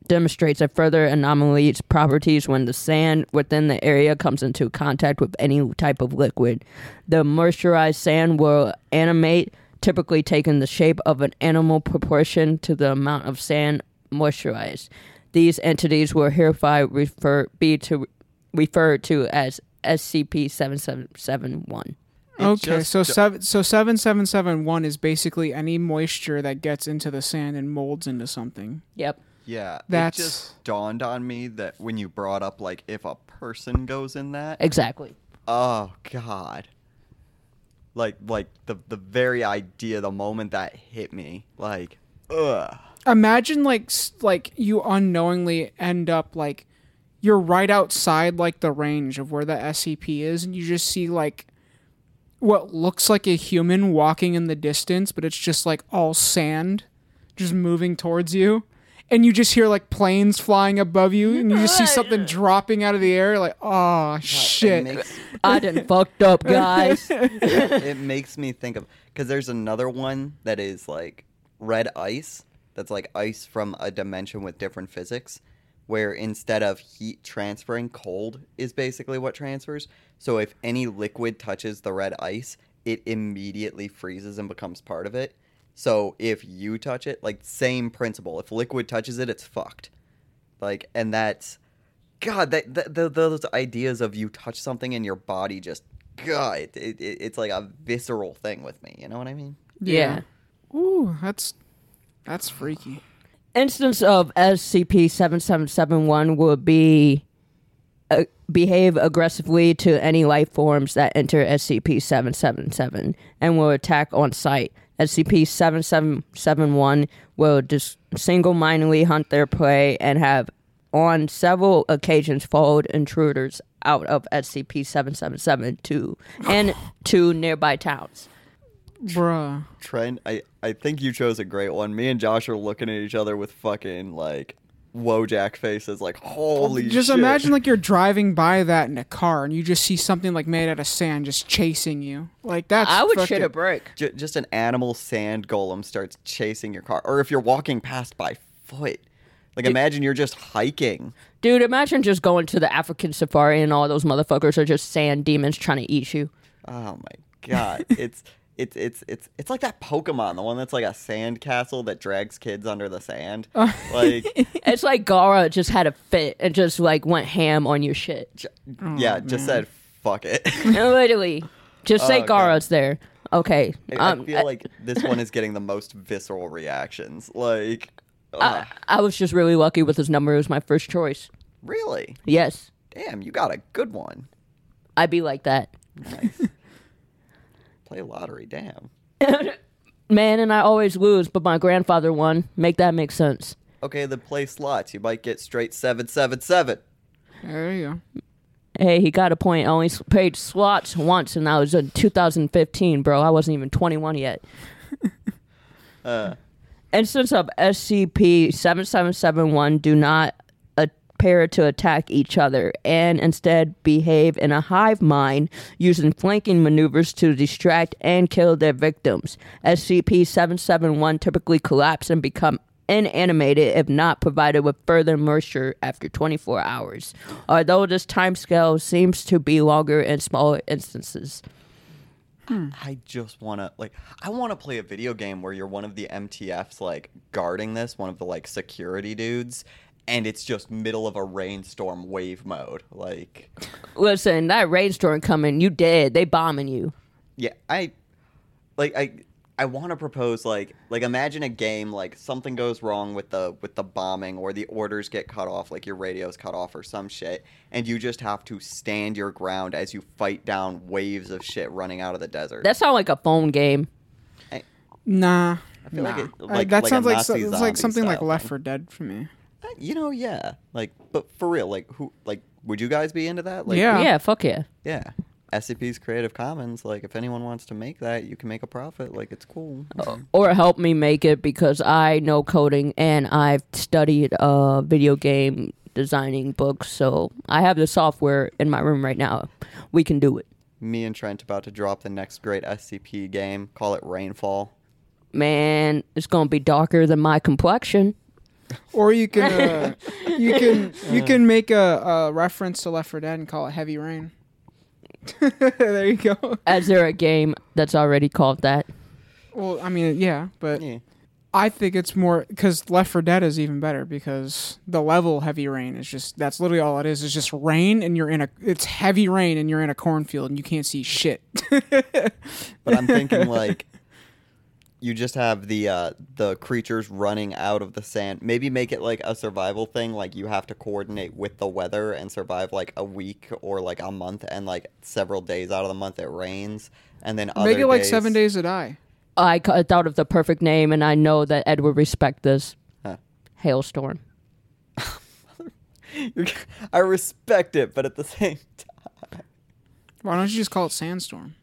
demonstrates a further anomaly's properties when the sand within the area comes into contact with any type of liquid. The moisturized sand will animate, typically taking the shape of an animal proportion to the amount of sand moisturized. These entities will hereby refer be to referred to as SCP seven seven seven one. Okay, so do- seven so seven seven seven one is basically any moisture that gets into the sand and molds into something. Yep. Yeah, That's- it just dawned on me that when you brought up like if a person goes in that, Exactly. oh god, like like the the very idea, the moment that hit me, like ugh. Imagine like like you unknowingly end up like you're right outside like the range of where the SCP is and you just see like what looks like a human walking in the distance but it's just like all sand just moving towards you and you just hear like planes flying above you and you just see something dropping out of the air like oh It shit makes, I done fucked up, guys. it makes me think of because there's another one that is like red ice that's like ice from a dimension with different physics where instead of heat transferring cold is basically what transfers. So if any liquid touches the red ice it immediately freezes and becomes part of it. So if you touch it like same principle if liquid touches it it's fucked. Like and that's god that, that th those ideas of you touch something and your body just god it, it, it's like a visceral thing with me you know what i mean? Yeah. ooh that's that's freaky instance of SCP-7771 would be uh, behave aggressively to any life forms that enter SCP-777 and will attack on sight. SCP-7771 will just single-mindedly hunt their prey and have on several occasions followed intruders out of SCP-777 to and to nearby towns. Bruh trent i i think you chose a great one me and josh are looking at each other with fucking like wojak faces like holy shit. just shit. imagine like you're driving by that in a car and you just see something like made out of sand just chasing you. Like that's I would fucking- shit a brick. J- just an animal sand golem starts chasing your car or if you're walking past by foot like imagine you're just hiking Dude, imagine just going to the African safari and all those motherfuckers are just sand demons trying to eat you. Oh my god, it's it's it's it's it's like that Pokemon, the one that's like a sand castle that drags kids under the sand. like, It's like Gaara just had a fit and just like went ham on your shit. j- yeah, just said fuck it. Literally. Just say Oh, God. Gaara's there. Okay. I- Um, I feel like this one is getting the most visceral reactions. Like, I, I was just really lucky with his number. It was my first choice. really? Yes. Damn, you got a good one. I'd be like that. Nice. Play lottery, damn. Man, and I always lose, but my grandfather won. Make that make sense. Okay, then play slots. You might get straight seven seven seven. There you go. Hey, he got a point. I only s- played slots once, and that was in 2015, bro. I wasn't even 21 yet. Uh, Instance of SCP-7771 do not appear to attack each other and instead behave in a hive mind using flanking maneuvers to distract and kill their victims. SCP-771 typically collapse and become inanimated if not provided with further moisture after 24 hours, although this timescale seems to be longer in smaller instances. Hmm. I just want to like I want to play a video game where you're one of the MTFs like guarding this, one of the like security dudes, and it's just middle of a rainstorm wave mode. Like Listen, that rainstorm coming, you dead. They bombing you. yeah, I like I I want to propose like like imagine a game like something goes wrong with the with the bombing or the orders get cut off like your radio's cut off or some shit and you just have to stand your ground as you fight down waves of shit running out of the desert. That sounds like a phone game. Nah. I feel like it- Uh, like- that like a sounds like so- it's like zombie something like Left thing. 4 Dead for me. Uh, you know, yeah. Like, but for real, like, who, like, would you guys be into that? Like, Yeah. Yeah, fuck yeah. yeah. SCP's Creative Commons. Like, if anyone wants to make that, you can make a profit. Like, it's cool. Or help me make it because I know coding and I've studied uh, video game designing books, so I have the software in my room right now. We can do it. Me and Trent about to drop the next great SCP game. Call it Rainfall. Man, it's gonna be darker than my complexion. Or you can uh, you can you can make a, a reference to Left 4 Dead and call it Heavy Rain. there you go. Is there a game that's already called that? Well, I mean, yeah, but Yeah. I think it's more because Left 4 Dead is even better because the level Heavy Rain is just that's literally all it is. It's just rain and you're in a it's heavy rain and you're in a cornfield and you can't see shit. But I'm thinking like you just have the uh, the creatures running out of the sand. Maybe make it like a survival thing. Like you have to coordinate with the weather and survive like a week or like a month and like several days out of the month it rains. And then Make other it like days- Seven Days to Die. I thought of the perfect name, and I know that Ed would respect this. Hailstorm. I respect it, but at the same time, Why don't you just call it sandstorm?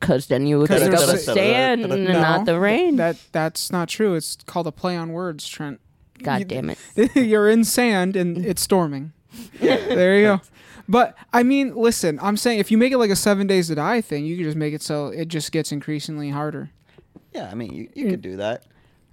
Because then you would 'Cause think of the sand uh, and No, not the rain. That that's not true. It's called a play on words, Trent. God damn it. You're in sand and it's storming. there you go. But I mean, listen, I'm saying if you make it like a seven days to die thing, you could just make it so it just gets increasingly harder. yeah, I mean, you, you mm. could do that.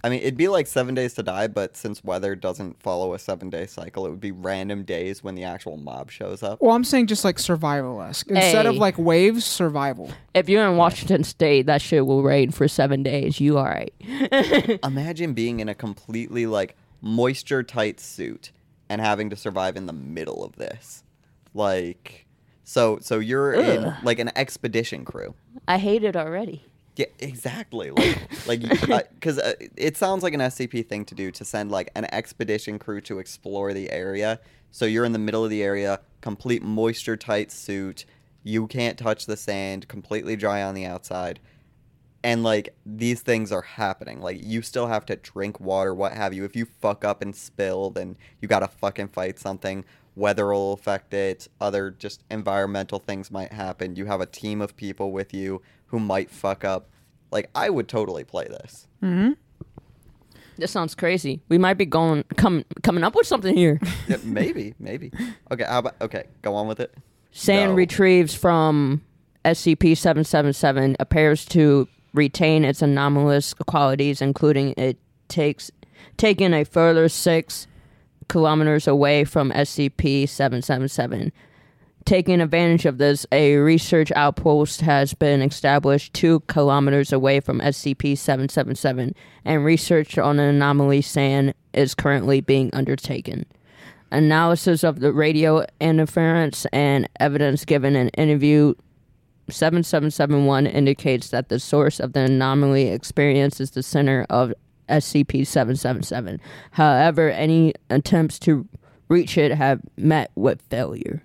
I mean, it'd be like seven days to die, but since weather doesn't follow a seven day cycle, it would be random days when the actual mob shows up. Well, I'm saying just like survival esque. Instead of like waves, survival. If you're in Washington State, that shit will rain for seven days. You all right? Imagine being in a completely like moisture tight suit and having to survive in the middle of this. Like, so so you're in like an expedition crew. I hate it already. Yeah, exactly. Like, like, because uh, it sounds like an SCP thing to do to send like an expedition crew to explore the area. So you're in the middle of the area, complete moisture tight suit. You can't touch the sand, completely dry on the outside. And like these things are happening. Like you still have to drink water, what have you. If you fuck up and spill, then you gotta fucking fight something. Weather will affect it. Other just environmental things might happen. You have a team of people with you who might fuck up. Like I would totally play this. Mm-hmm. This sounds crazy. We might be going come coming up with something here. Yeah, maybe, maybe. Okay, how about okay? Go on with it. Sand No. retrieves from SCP-777 appears to retain its anomalous qualities, including it takes taking a further six kilometers away from SCP-777. Taking advantage of this, a research outpost has been established two kilometers away from SCP-777, and research on an anomaly sand is currently being undertaken analysis of the radio interference and evidence given in interview 7771 indicates that the source of the anomaly experience is the center of SCP-777. However, any attempts to reach it have met with failure.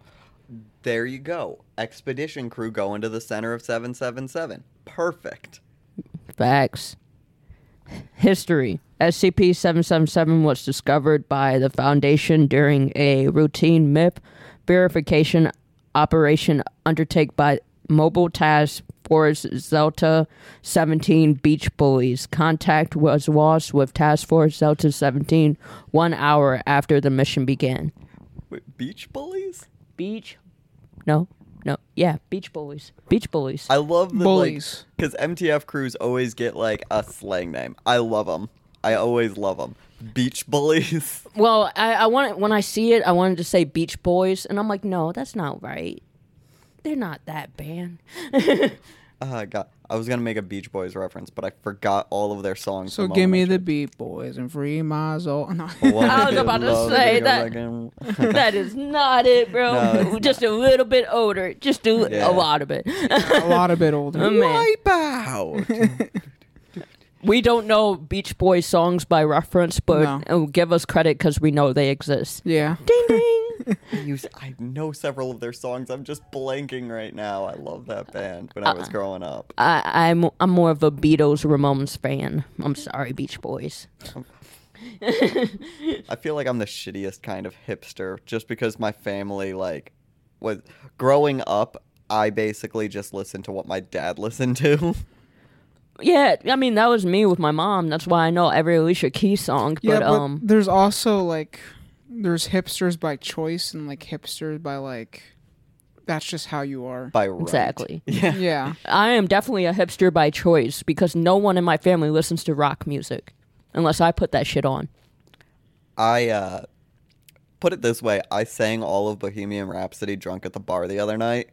There you go. Expedition crew going to the center of seven seven seven. Perfect. Facts. History. SCP-777 was discovered by the Foundation during a routine MIP verification operation undertaken by Mobile Task Force Zelta 17 Beach Bullies. Contact was lost with Task Force Zelta 17 one hour after the mission began. Wait, beach bullies? Beach? No, no, yeah, Beach Bullies. Beach Bullies. I love the Bullies. because MTF crews always get like a slang name. I love them. I always love them. Beach bullies. Well, I, I want when I see it, I wanted to say Beach Boys, and I'm like, no, that's not right. They're not that band. Uh, God, I was gonna make a Beach Boys reference, but I forgot all of their songs. So the give me the beat boys and free my soul. No. I was about to say that- that is not it, bro. No, it's just a little bit older, just a, Yeah. a lot of it. a lot of bit older. Oh, man. Wipe out. We don't know Beach Boys songs by reference, but No. uh, give us credit because we know they exist. Yeah. Ding ding. I I know several of their songs. I'm just blanking right now. I love that band when I was growing up. I, I'm I'm more of a Beatles Ramones fan. I'm sorry, Beach Boys. I feel like I'm the shittiest kind of hipster just because my family like was growing up. I basically just listened to what my dad listened to. Yeah, I mean that was me with my mom. That's why I know every Alicia Keys song. Yeah, But, but um, there's also like there's hipsters by choice and like hipsters by like that's just how you are. By right. Exactly. Yeah. Yeah. I am definitely a hipster by choice because no one in my family listens to rock music unless I put that shit on. I uh put it this way, I sang all of Bohemian Rhapsody drunk at the bar the other night.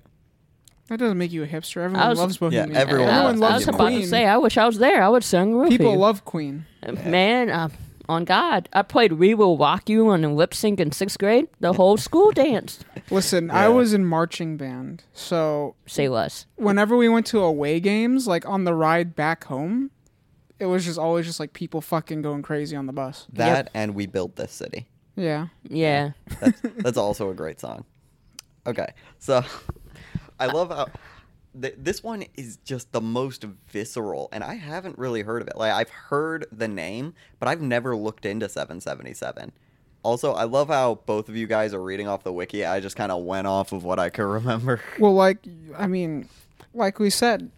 That doesn't make you a hipster. Everyone was- loves Bohemian. everyone Everyone loves I was Bohemian about to say I wish I was there. I would sing with People you. love Queen. Man, uh, on God, I played "We Will Rock You" on a lip sync in sixth grade. The whole school danced. Listen, I was in marching band, so Say less. whenever we went to away games, like on the ride back home, it was just always just like people fucking going crazy on the bus. That and We Built This City. Yeah. Yeah. That's that's also a great song. Okay. So I love how th- this one is just the most visceral, and I haven't really heard of it. Like I've heard the name, but I've never looked into 777. Also, I love how both of you guys are reading off the wiki. I just kind of went off of what I could remember. Well, like I mean, like we said,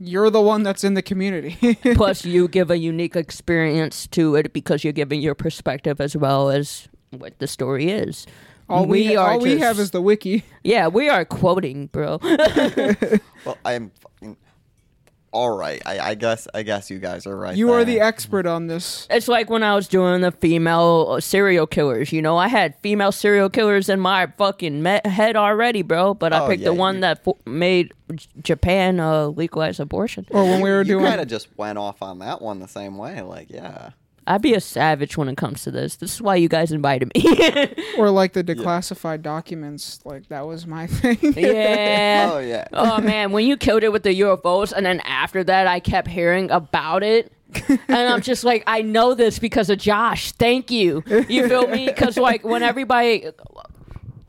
you're the one that's in the community. Plus, you give a unique experience to it because you're giving your perspective as well as what the story is. All we, We are all we have is the wiki. Yeah, we are quoting, bro. Well, I'm fucking all right. I, I guess I guess you guys are right. You are the expert on this. It's like when I was doing the female uh, serial killers. You know, I had female serial killers in my fucking me- head already, bro. But I Oh, picked yeah, the one you- that fo- made Japan uh, legalize abortion. Or when we were You doing kind of just went off on that one the same way. Like, yeah. I'd be a savage when it comes to this. This is why you guys invited me. or like the declassified documents, like that was my thing. yeah. Oh yeah. Oh man, when you killed it with the UFOs, and then after that, I kept hearing about it, and I'm just like, I know this because of Josh. Thank you. You feel me? Because like when everybody.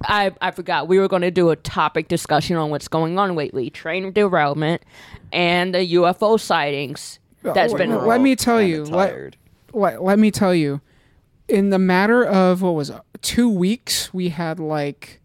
I, I forgot we were going to do a topic discussion on what's going on lately train derailment and the UFO sightings oh, that's Well, been let me tell Kinda you, let- tired. Let, let me tell you, in the matter of what was it, two weeks, we had like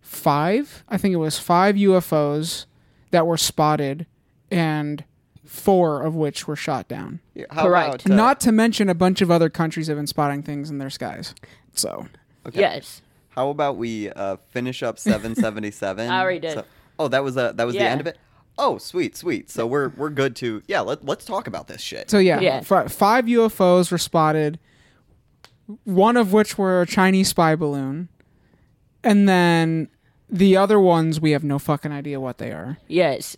five. I think it was five UFOs that were spotted, and four of which were shot down. Yeah, How Correct. about, uh, Not to mention a bunch of other countries have been spotting things in their skies. So okay. yes How about we uh, finish up 777? I already did. So- oh, that was uh, that was the Yeah. end of it. Oh, sweet, sweet. So we're we're good to yeah. Let let's talk about this shit. so yeah, Yeah. fi- five UFOs were spotted. One of which were a Chinese spy balloon, and then the other ones we have no fucking idea what they are. yes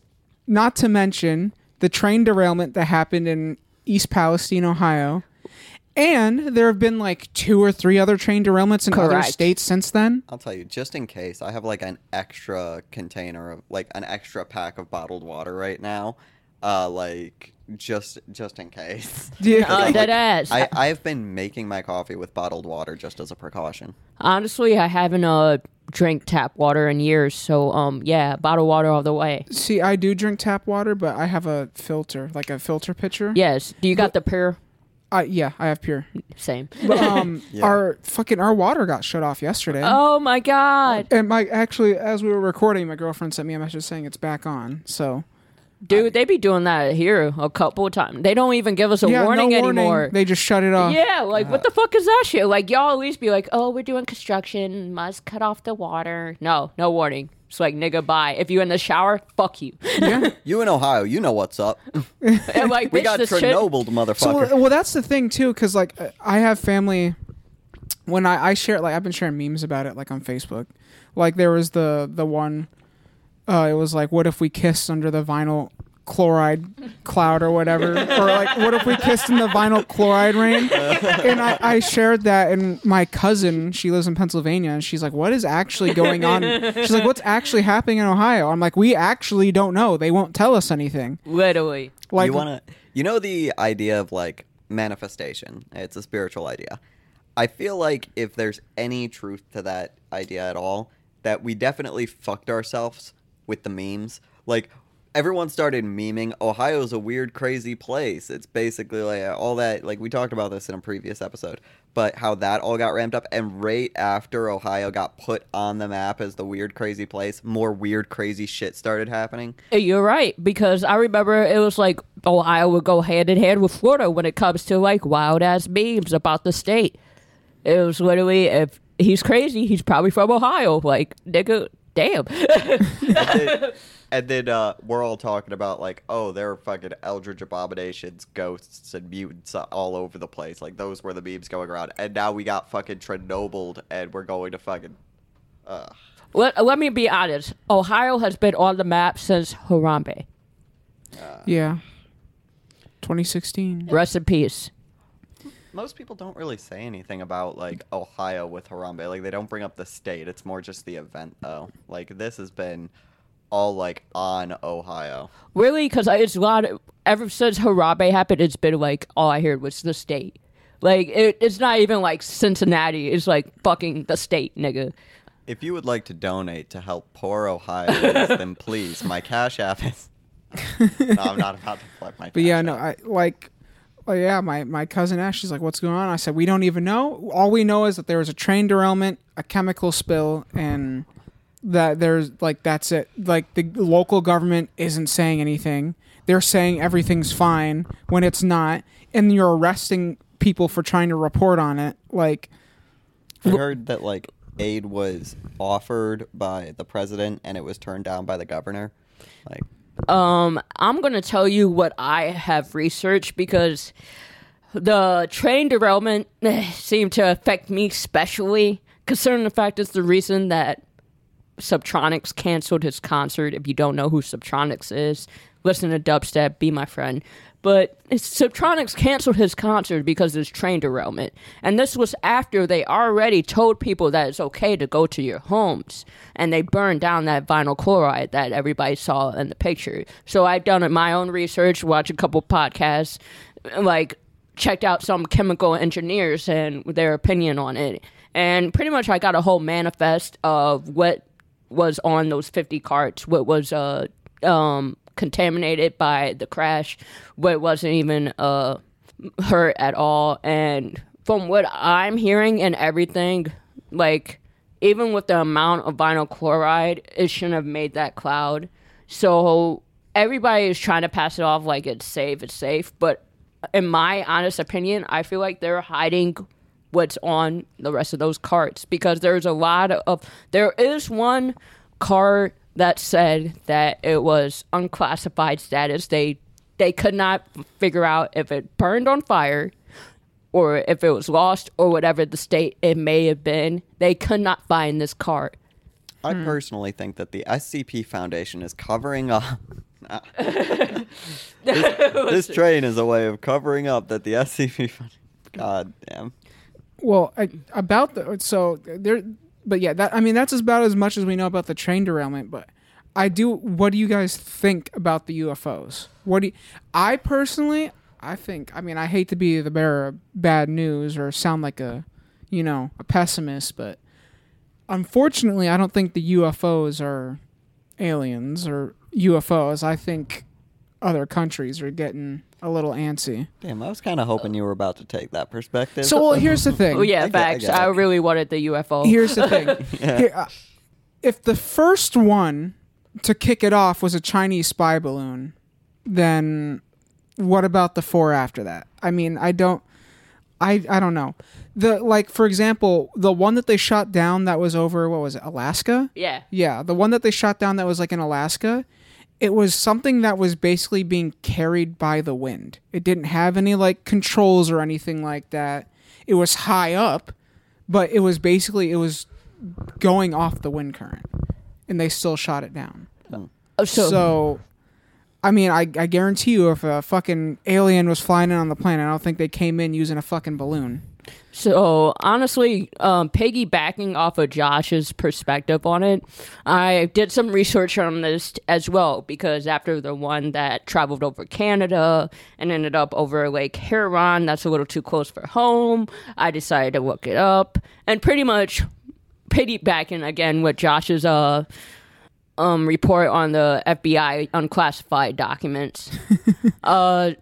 not to mention the train derailment that happened in East Palestine, Ohio. And there have been like two or three other train derailments in other Correct. states since then. I'll tell you, just in case, I have like an extra container of like an extra pack of bottled water right now. Uh, like just just in case. Yeah. uh, like, dead ass I I've been making my coffee with bottled water just as a precaution. honestly I haven't uh drank tap water in years so um yeah bottled water all the way See, I do drink tap water, but I have a filter, like a filter pitcher. yes do you got the PUR Uh, yeah, I have PUR. same But um, Yeah. our fucking our water got shut off yesterday. oh my god And my actually, as we were recording, my girlfriend sent me a message saying it's back on. So Dude, they be doing that here a couple of times. They don't even give us a yeah, warning, no warning. anymore. They just shut it off. yeah, like what the fuck is that shit? Like y'all at least be like, oh, we're doing construction, must cut off the water. No, no warning. It's like nigga, bye. If you in the shower, fuck you. yeah. You in Ohio, you know what's up. And like, We bitch, got this shit- Chernobyl, So motherfucker. well, that's the thing too, because like I have family. When I I share like I've been sharing memes about it like on Facebook, like there was the the one, uh, it was like what if we kissed under the vinyl chloride cloud or whatever, or like what if we kissed in the vinyl chloride rain? And I I shared that, and my cousin she lives in Pennsylvania, and she's like, what is actually going on? She's like, what's actually happening in Ohio? I'm like, we actually don't know. They won't tell us anything. Literally. Like you wanna you know the idea of like manifestation. It's a spiritual idea. I feel like if there's any truth to that idea at all, that we definitely fucked ourselves with the memes. Like everyone started memeing Ohio's a weird crazy place. It's basically like all that like we talked about this in a previous episode, but how that all got ramped up and right after Ohio got put on the map as the weird crazy place, more weird crazy shit started happening. Uh, You're right because I remember it was like Ohio would go hand in hand with Florida when it comes to like wild ass memes about the state. It was literally if he's crazy, he's probably from Ohio. Like nigga, damn. and then, uh, we're all talking about like, oh, there are fucking eldritch abominations, ghosts, and mutants all over the place. Like those were the memes going around, and now we got fucking Chernobyl, and we're going to fucking. Uh, let, let me be honest. Ohio has been on the map since Harambe. yeah. 2016. Rest in peace. most people don't really say anything about like Ohio with Harambe. Like they don't bring up the state. It's more just the event, though. Like this has been all like on Ohio. Really? Because it's a lot. Of, ever since Harambe happened, it's been like all I heard was the state. Like it, it's not even like Cincinnati. It's like fucking the state, nigga. If you would like to donate to help poor Ohioans, then please, my cash app is. no, I'm not about to plug my. But yeah, Cash no, I like. Oh yeah, my my cousin Ash. She's like, "What's going on?" I said, "We don't even know. All we know is that there was a train derailment, a chemical spill, and that there's like that's it. Like the local government isn't saying anything. They're saying everything's fine when it's not, and you're arresting people for trying to report on it. Like, I heard that like aid was offered by the president and it was turned down by the governor. Like, Um, I'm gonna tell you what I have researched because the train derailment eh, seemed to affect me especially, concerning the fact it's the reason that Subtronics canceled his concert. If you don't know who Subtronics is, listen to dubstep, be my friend. But Subtronics canceled his concert because of this train derailment. And this was after they already told people that it's okay to go to your homes. And they burned down that vinyl chloride that everybody saw in the picture. So I've done my own research, watched a couple podcasts, like checked out some chemical engineers and their opinion on it. And pretty much I got a whole manifest of what was on those 50 carts, what was uh, um, contaminated by the crash, what wasn't even uh, hurt at all. And from what I'm hearing and everything, like, even with the amount of vinyl chloride, it shouldn't have made that cloud. So everybody is trying to pass it off like it's safe, it's safe. But in my honest opinion, I feel like they're hiding what's on the rest of those carts because there's a lot of there is one cart that said that it was unclassified status. They they could not figure out if it burned on fire or if it was lost or whatever the state it may have been. They could not find this cart. I Hmm. personally think that the SCP Foundation is covering up. this, this train is a way of covering up that the SCP. Found- God damn. Well, I, about the so there, but yeah, that I mean that's about as much as we know about the train derailment. But I do. What do you guys think about the UFOs? What do you, I personally? I think. I mean, I hate to be the bearer of bad news or sound like a, you know, a pessimist, but unfortunately, I don't think the UFOs are aliens or UFOs. I think other countries are getting a little antsy. Damn, I was kind of hoping you were about to take that perspective. So well, here's the thing. Oh yeah, I I facts. get I, it. really wanted the UFO. Here's the thing. Yeah. Here, uh, if the first one to kick it off was a Chinese spy balloon, then what about the four after that? I mean, I don't. I, I don't know. The like for example, the one that they shot down that was over what was it, Alaska? yeah. Yeah, the one that they shot down that was like in Alaska, it was something that was basically being carried by the wind. It didn't have any like controls or anything like that. It was high up, but it was basically it was going off the wind current, and they still shot it down. Oh, So, So, I mean, I, I guarantee you, if a fucking alien was flying in on the planet, I don't think they came in using a fucking balloon. So honestly, um, piggybacking off of Josh's perspective on it, I did some research on this as well because after the one that traveled over Canada and ended up over Lake Huron, that's a little too close for home. I decided to look it up and pretty much piggybacking again with Josh's uh um report on the FBI unclassified documents. uh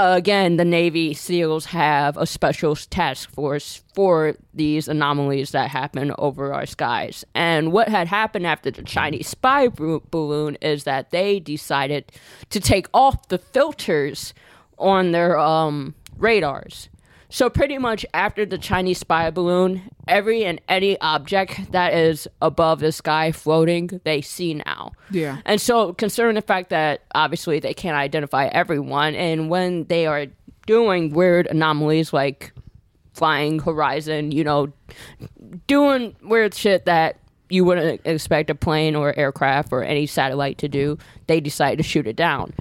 again, the Navy SEALs have a special task force for these anomalies that happen over our skies. And what had happened after the Chinese spy balloon is that they decided to take off the filters on their um, radars. So pretty much after the Chinese spy balloon, every and any object that is above the sky floating, they see now. Yeah. And so, considering the fact that obviously they can't identify everyone, and when they are doing weird anomalies like flying horizon, you know, doing weird shit that you wouldn't expect a plane or aircraft or any satellite to do, they decide to shoot it down.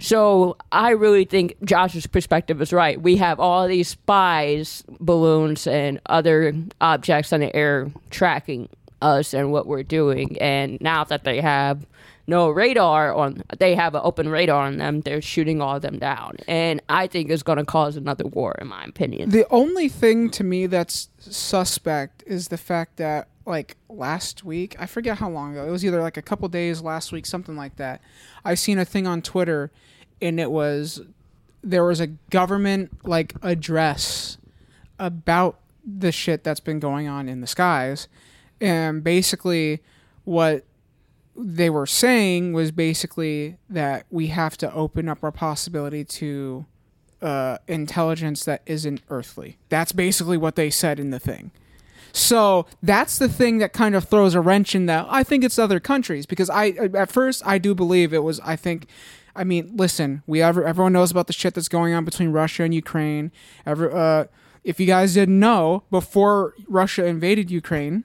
So I really think Josh's perspective is right. We have all these spies, balloons, and other objects in the air tracking us and what we're doing. And now that they have no radar on, they have an open radar on them. They're shooting all of them down, and I think it's going to cause another war, in my opinion. The only thing to me that's suspect is the fact that like last week. I forget how long ago. It was either like a couple days last week, something like that. I seen a thing on Twitter, and it was there was a government like address about the shit that's been going on in the skies, and basically what they were saying was basically that we have to open up our possibility to uh, intelligence that isn't earthly. That's basically what they said in the thing. So that's the thing that kind of throws a wrench in that. I think it's other countries because I at first I do believe it was. I think. I mean, listen, we ever everyone knows about the shit that's going on between Russia and Ukraine. Ever, uh, if you guys didn't know, before Russia invaded Ukraine,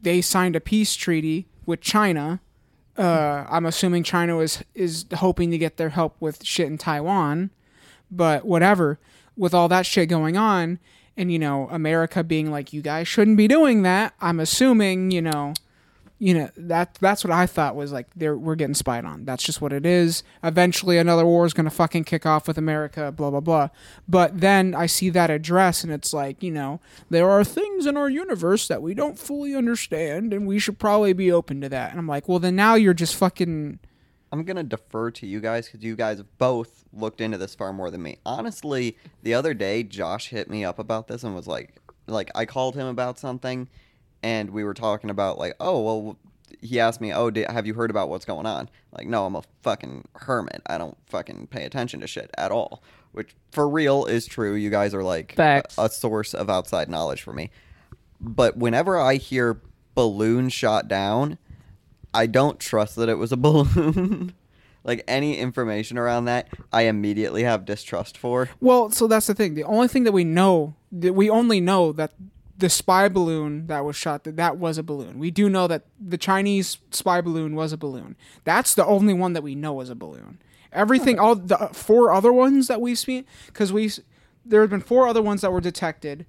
they signed a peace treaty with China. Uh, I'm assuming China is is hoping to get their help with shit in Taiwan, but whatever. With all that shit going on, and you know America being like, you guys shouldn't be doing that. I'm assuming, you know, you know that that's what I thought was like they're we're getting spied on. That's just what it is. Eventually, another war is gonna fucking kick off with America. Blah blah blah. But then I see that address, and it's like you know there are things in our universe that we don't fully understand, and we should probably be open to that. And I'm like, well, then now you're just fucking. I'm gonna defer to you guys because you guys both looked into this far more than me. Honestly, the other day Josh hit me up about this and was like, like I called him about something, and we were talking about like, oh well, he asked me, oh, did, have you heard about what's going on? Like, no, I'm a fucking hermit. I don't fucking pay attention to shit at all. Which for real is true. You guys are like a, a source of outside knowledge for me. But whenever I hear balloon shot down, I don't trust that it was a balloon. like any information around that, I immediately have distrust for. Well, so that's the thing. The only thing that we know, that we only know that the spy balloon that was shot, that that was a balloon. We do know that the Chinese spy balloon was a balloon. That's the only one that we know is a balloon. Everything, all the uh, four other ones that we've seen, because we, there have been four other ones that were detected.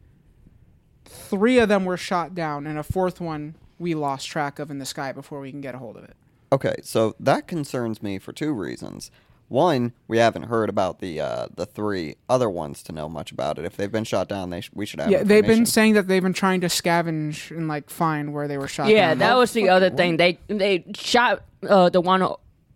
Three of them were shot down, and a fourth one we lost track of in the sky before we can get a hold of it. Okay, so that concerns me for two reasons. One, we haven't heard about the uh, the three other ones to know much about it. If they've been shot down, they sh- we should have. Yeah, they've been saying that they've been trying to scavenge and like find where they were shot down. Yeah, down. that was the other thing. They they shot uh, the one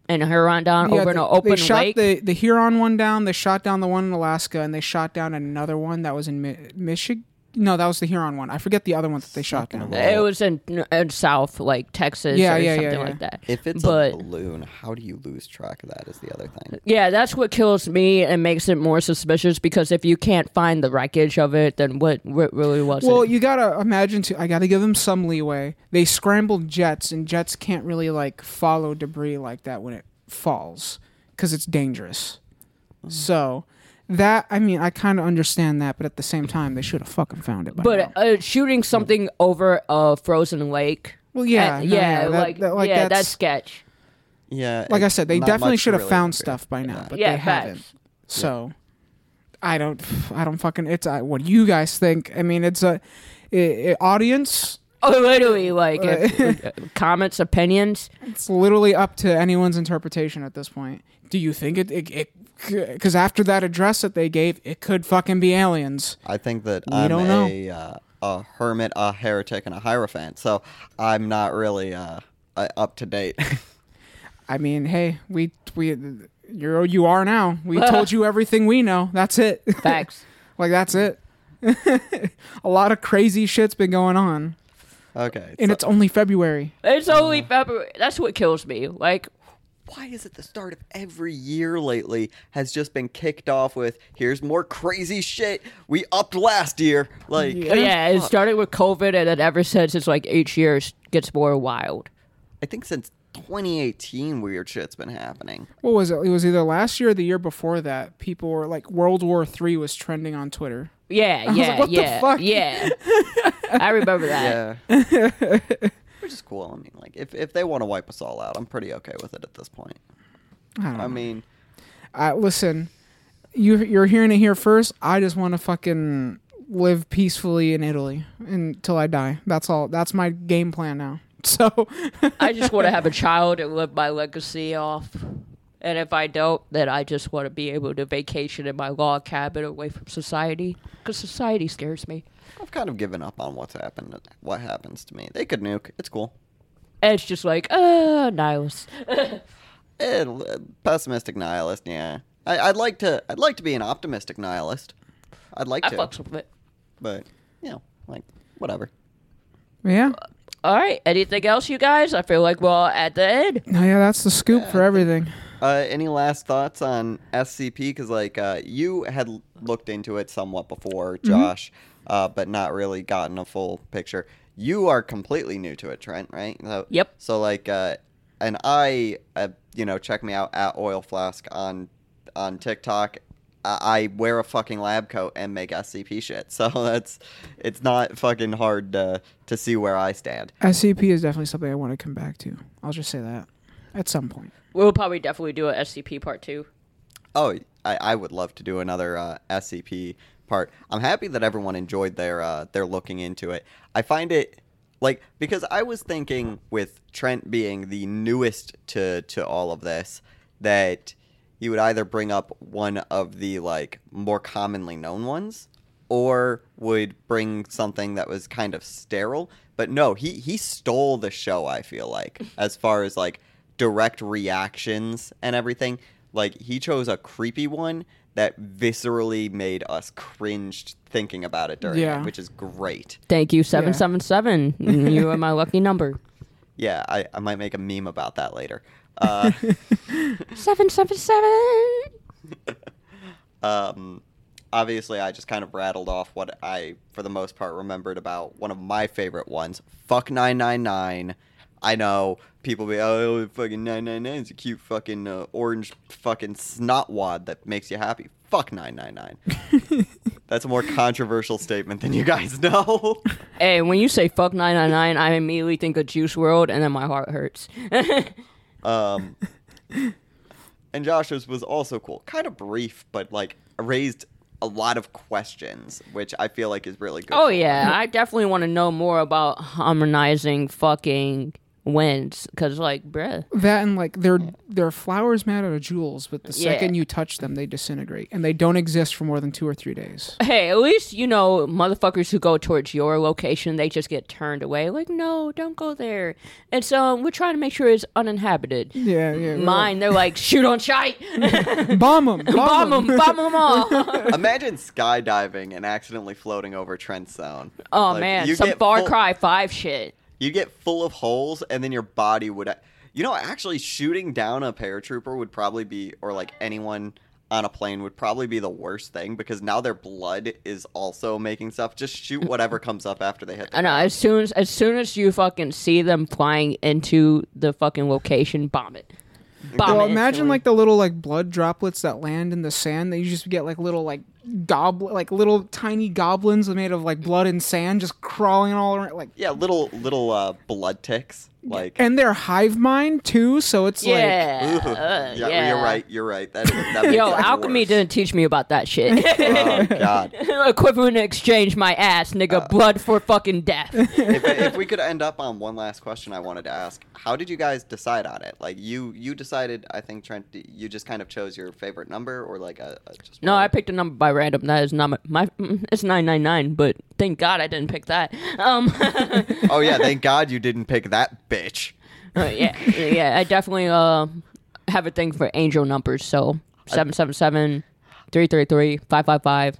in Huron down over in they, an open they shot lake. the the Huron one down. They shot down the one in Alaska, and they shot down another one that was in Mi- Michigan. No, that was the Huron one. I forget the other one that they shot down. it was in, in South, like Texas Yeah, or yeah, yeah, something yeah. like that. If it's but a balloon, how do you lose track of that? Is the other thing. yeah, that's what kills me and makes it more suspicious because if you can't find the wreckage of it, then what, what really was it? Well, it? you gotta imagine too. I gotta give them some leeway. They scrambled jets, and jets can't really like follow debris like that when it falls because it's dangerous. Mm. So that I mean, I kind of understand that, but at the same time, they should have fucking found it. By But now. uh, shooting something over a frozen lake. well, yeah, uh, no, yeah, no, that- like, that- like yeah, that's, that's sketch. Yeah, like I said, they definitely should have really found interfere. stuff by now, Yeah. but yeah, they haven't. facts. So I don't, I don't fucking. It's uh, what do you guys think. I mean, it's a i i audience. Oh, literally, like if, uh, comments, opinions. It's literally up to anyone's interpretation at this point. Do you think it? it because after that address that they gave, it could fucking be aliens. I think that We I'm don't know. a uh, a hermit, a heretic, and a hierophant. So I'm not really uh, uh, up to date. I mean, hey, we we you're you are now. We told you everything we know. That's it. Facts. like that's it. a lot of crazy shit's been going on, okay, and so it's only February. it's uh-huh. only February. That's what kills me. Like, why is it the start of every year lately has just been kicked off with here's more crazy shit we upped last year like Yeah. yeah, it started with COVID, and then ever since, it's like each year gets more wild. i think since 2018 weird shit's been happening What was it? It was either last year or the year before that. People were like World War Three was trending on Twitter. Yeah, was yeah, like, what the yeah, fuck? yeah. I remember that. yeah which is cool i mean like if, if they want to wipe us all out i'm pretty okay with it at this point I don't know. i mean Uh, listen, you you're hearing it here first. I just want to fucking live peacefully in Italy until I die. That's all. That's my game plan now. So I just want to have a child and live my legacy off. And if I don't, then I just want to be able to vacation in my log cabin away from society, because society scares me. I've kind of given up on what's happened. What happens to me? They could nuke. It's cool. And it's just like, uh, nihilist. Eh, pessimistic nihilist. Yeah. I, I'd like to. I'd like to be an optimistic nihilist. I'd like I to, I fucks with it. but you know, like whatever. Yeah. All right. Anything else, you guys? I feel like we're at the end. No, yeah, that's the scoop for everything. Uh, any last thoughts on SCP? Because like uh, you had looked into it somewhat before, Josh, uh, but not really gotten a full picture. You are completely new to it, Trent, right? So, Yep. So like, uh, and I, uh, you know, check me out at Oil Flask on on TikTok. I I wear a fucking lab coat and make SCP shit, so that's it's not fucking hard to to see where I stand. SCP is definitely something I want to come back to. I'll just say that at some point. We'll probably definitely do a SCP part two. Oh, I, I would love to do another uh, SCP part. I'm happy that everyone enjoyed their uh, their looking into it. I find it like because I was thinking with Trent being the newest to to all of this that he would either bring up one of the like more commonly known ones or would bring something that was kind of sterile. But no, he he stole the show, I feel like, as far as like direct reactions and everything. Like he chose a creepy one that viscerally made us cringe thinking about it during Yeah. it, which is great. Thank you, 777. you are my lucky number. Yeah, I, I might make a meme about that later. Uh, 777. um, obviously, I just kind of rattled off what I, for the most part, remembered about one of my favorite ones. Fuck 999. I know people be, oh, fucking 999 is a cute fucking uh, orange fucking snot wad that makes you happy. Fuck 999. That's a more controversial statement than you guys know. Hey, when you say fuck 999, I immediately think of Juice WRLD and then my heart hurts. Um, and Josh's was also cool. Kind of brief, but like raised a lot of questions, which I feel like is really good. oh, yeah. I definitely want to know more about harmonizing fucking wins. Because, like, bruh. That and like they're they're flowers made out of jewels, but the Yeah. second you touch them, they disintegrate, and they don't exist for more than two or three days. Hey, at least, you know, motherfuckers who go towards your location, they just get turned away. Like, no, don't go there. And so um, we're trying to make sure it's uninhabited. Yeah, yeah. we're Mine, they're like, shoot on shite. like, bomb them, bomb them, bomb them all. Imagine skydiving and accidentally floating over Trent Zone. Oh, Like, man. you Some Far full- Cry 5 shit. You get full of holes, and then your body would. Uh, you know, actually, shooting down a paratrooper would probably be, or like anyone on a plane would probably be the worst thing because now their blood is also making stuff. Just shoot whatever comes up after they hit. The I know. As soon as as soon as you fucking see them flying into the fucking location, bomb it. Bomb Well, it imagine instantly. like the little like blood droplets that land in the sand. That you just get like little like gobl like little tiny goblins made of like blood and sand just crawling all around. Like, Yeah, little little uh, blood ticks. Like, and they're hive mind too, so it's like yeah, Ooh. uh, yeah, yeah. you're right. You're right. That, that makes Yo, alchemy worse. didn't teach me about that shit. Oh God. Equivalent exchange my ass, nigga. Uh. blood for fucking death. if, if we could end up on one last question I wanted to ask, how did you guys decide on it? Like you you decided, I think Trent, you just kind of chose your favorite number or like a, a just no, I picked a number by random. That is not my. my mm, it's nine nine nine, but thank God I didn't pick that. Um, Oh yeah, thank God you didn't pick that bitch. uh, yeah, yeah. I definitely uh have a thing for angel numbers. So seven seven seven, three three three, five five five.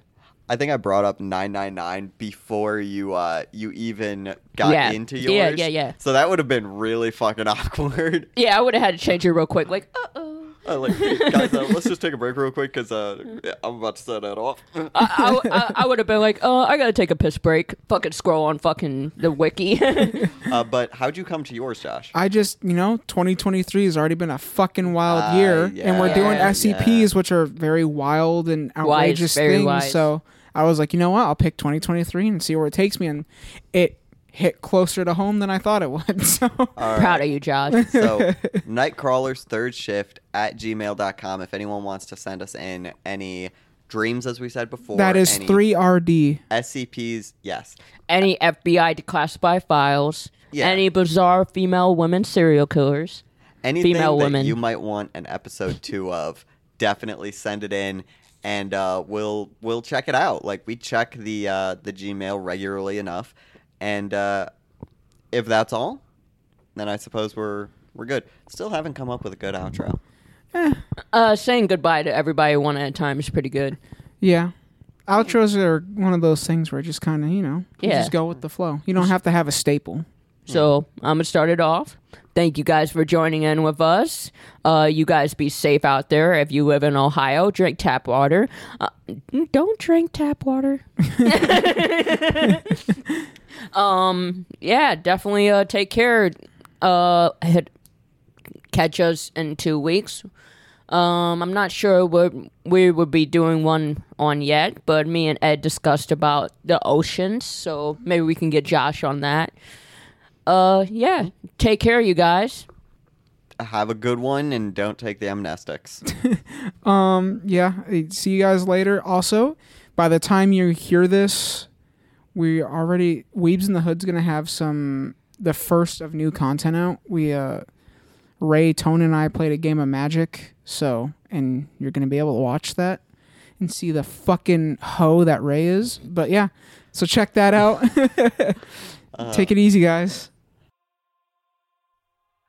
I think I brought up 999 before you uh you even got Yeah. into Yeah, yeah, yeah. So that would have been really fucking awkward. Yeah, I would have had to change it real quick. Like, uh oh. Uh, like, guys, uh, let's just take a break real quick because uh, yeah, I'm about to set that off. I, I, I, I would have been like, oh, I gotta take a piss break. Fucking scroll on fucking the wiki. uh, but how'd you come to yours, Josh? I just, you know, 2023 has already been a fucking wild Ah, year, and we're doing yeah, SCPs, which are very wild and outrageous very things. wise. So I was like, you know what? I'll pick 2023 and see where it takes me, and it hit closer to home than I thought it would. So All right. Proud of you, Josh. So, Nightcrawler's third shift at gmail.com. If anyone wants to send us in any dreams, as we said before, that is any 3RD. SCPs, yes. Any FBI declassified files. Yeah. Any bizarre female women serial killers. anything female that women. you might want an episode two of, definitely send it in, and uh, we'll we'll check it out. Like we check the uh, the Gmail regularly enough, and uh, if that's all, then I suppose we're we're good. Still haven't come up with a good outro. uh, saying goodbye to everybody one at a time is pretty good. Yeah. Outros are one of those things where just kind of, you know, you Yeah. just go with the flow. You don't have to have a staple. So I'm gonna start it off. Thank you guys for joining in with us. Uh, you guys be safe out there. If you live in Ohio, drink tap water. Uh, don't drink tap water. um, yeah, definitely. Uh, take care. Uh, hit, catch us in two weeks. Um, I'm not sure what we would be doing one on yet, but me and Ed discussed about the oceans, so maybe we can get Josh on that. Uh, yeah. Take care, you guys. Have a good one, and don't take the amnestics. Um, yeah. See you guys later. Also, by the time you hear this, we already Weebs in the Hood's gonna have some the first of new content out. We uh Ray, Tone, and I played a game of Magic, so and you're gonna be able to watch that and see the fucking hoe that Ray is. But yeah, so check that out. Take it easy, guys.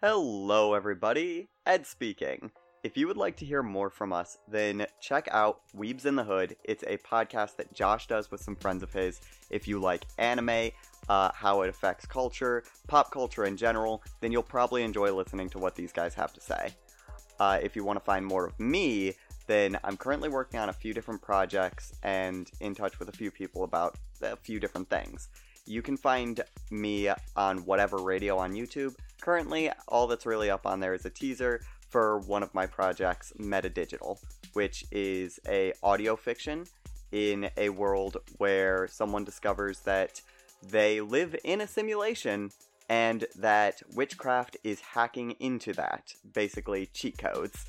Hello, everybody. Ed speaking. If you would like to hear more from us, then check out Weebs in the Hood. It's a podcast that Josh does with some friends of his. If you like anime, uh, how it affects culture, pop culture in general, then you'll probably enjoy listening to what these guys have to say. Uh, if you want to find more of me, then I'm currently working on a few different projects and in touch with a few people about a few different things. You can find me on whatever radio on YouTube. Currently, all that's really up on there is a teaser for one of my projects, Metadigital, which is a audio fiction in a world where someone discovers that they live in a simulation and that witchcraft is hacking into that, basically cheat codes.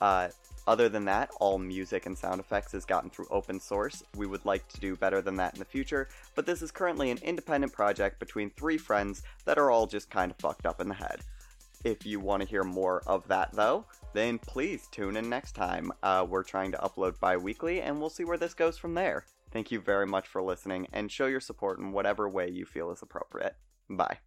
Uh, other than that, all music and sound effects is gotten through open source. We would like to do better than that in the future, but this is currently an independent project between three friends that are all just kind of fucked up in the head. If you want to hear more of that, though, then please tune in next time. Uh, we're trying to upload bi weekly, and we'll see where this goes from there. Thank you very much for listening, and show your support in whatever way you feel is appropriate. Bye.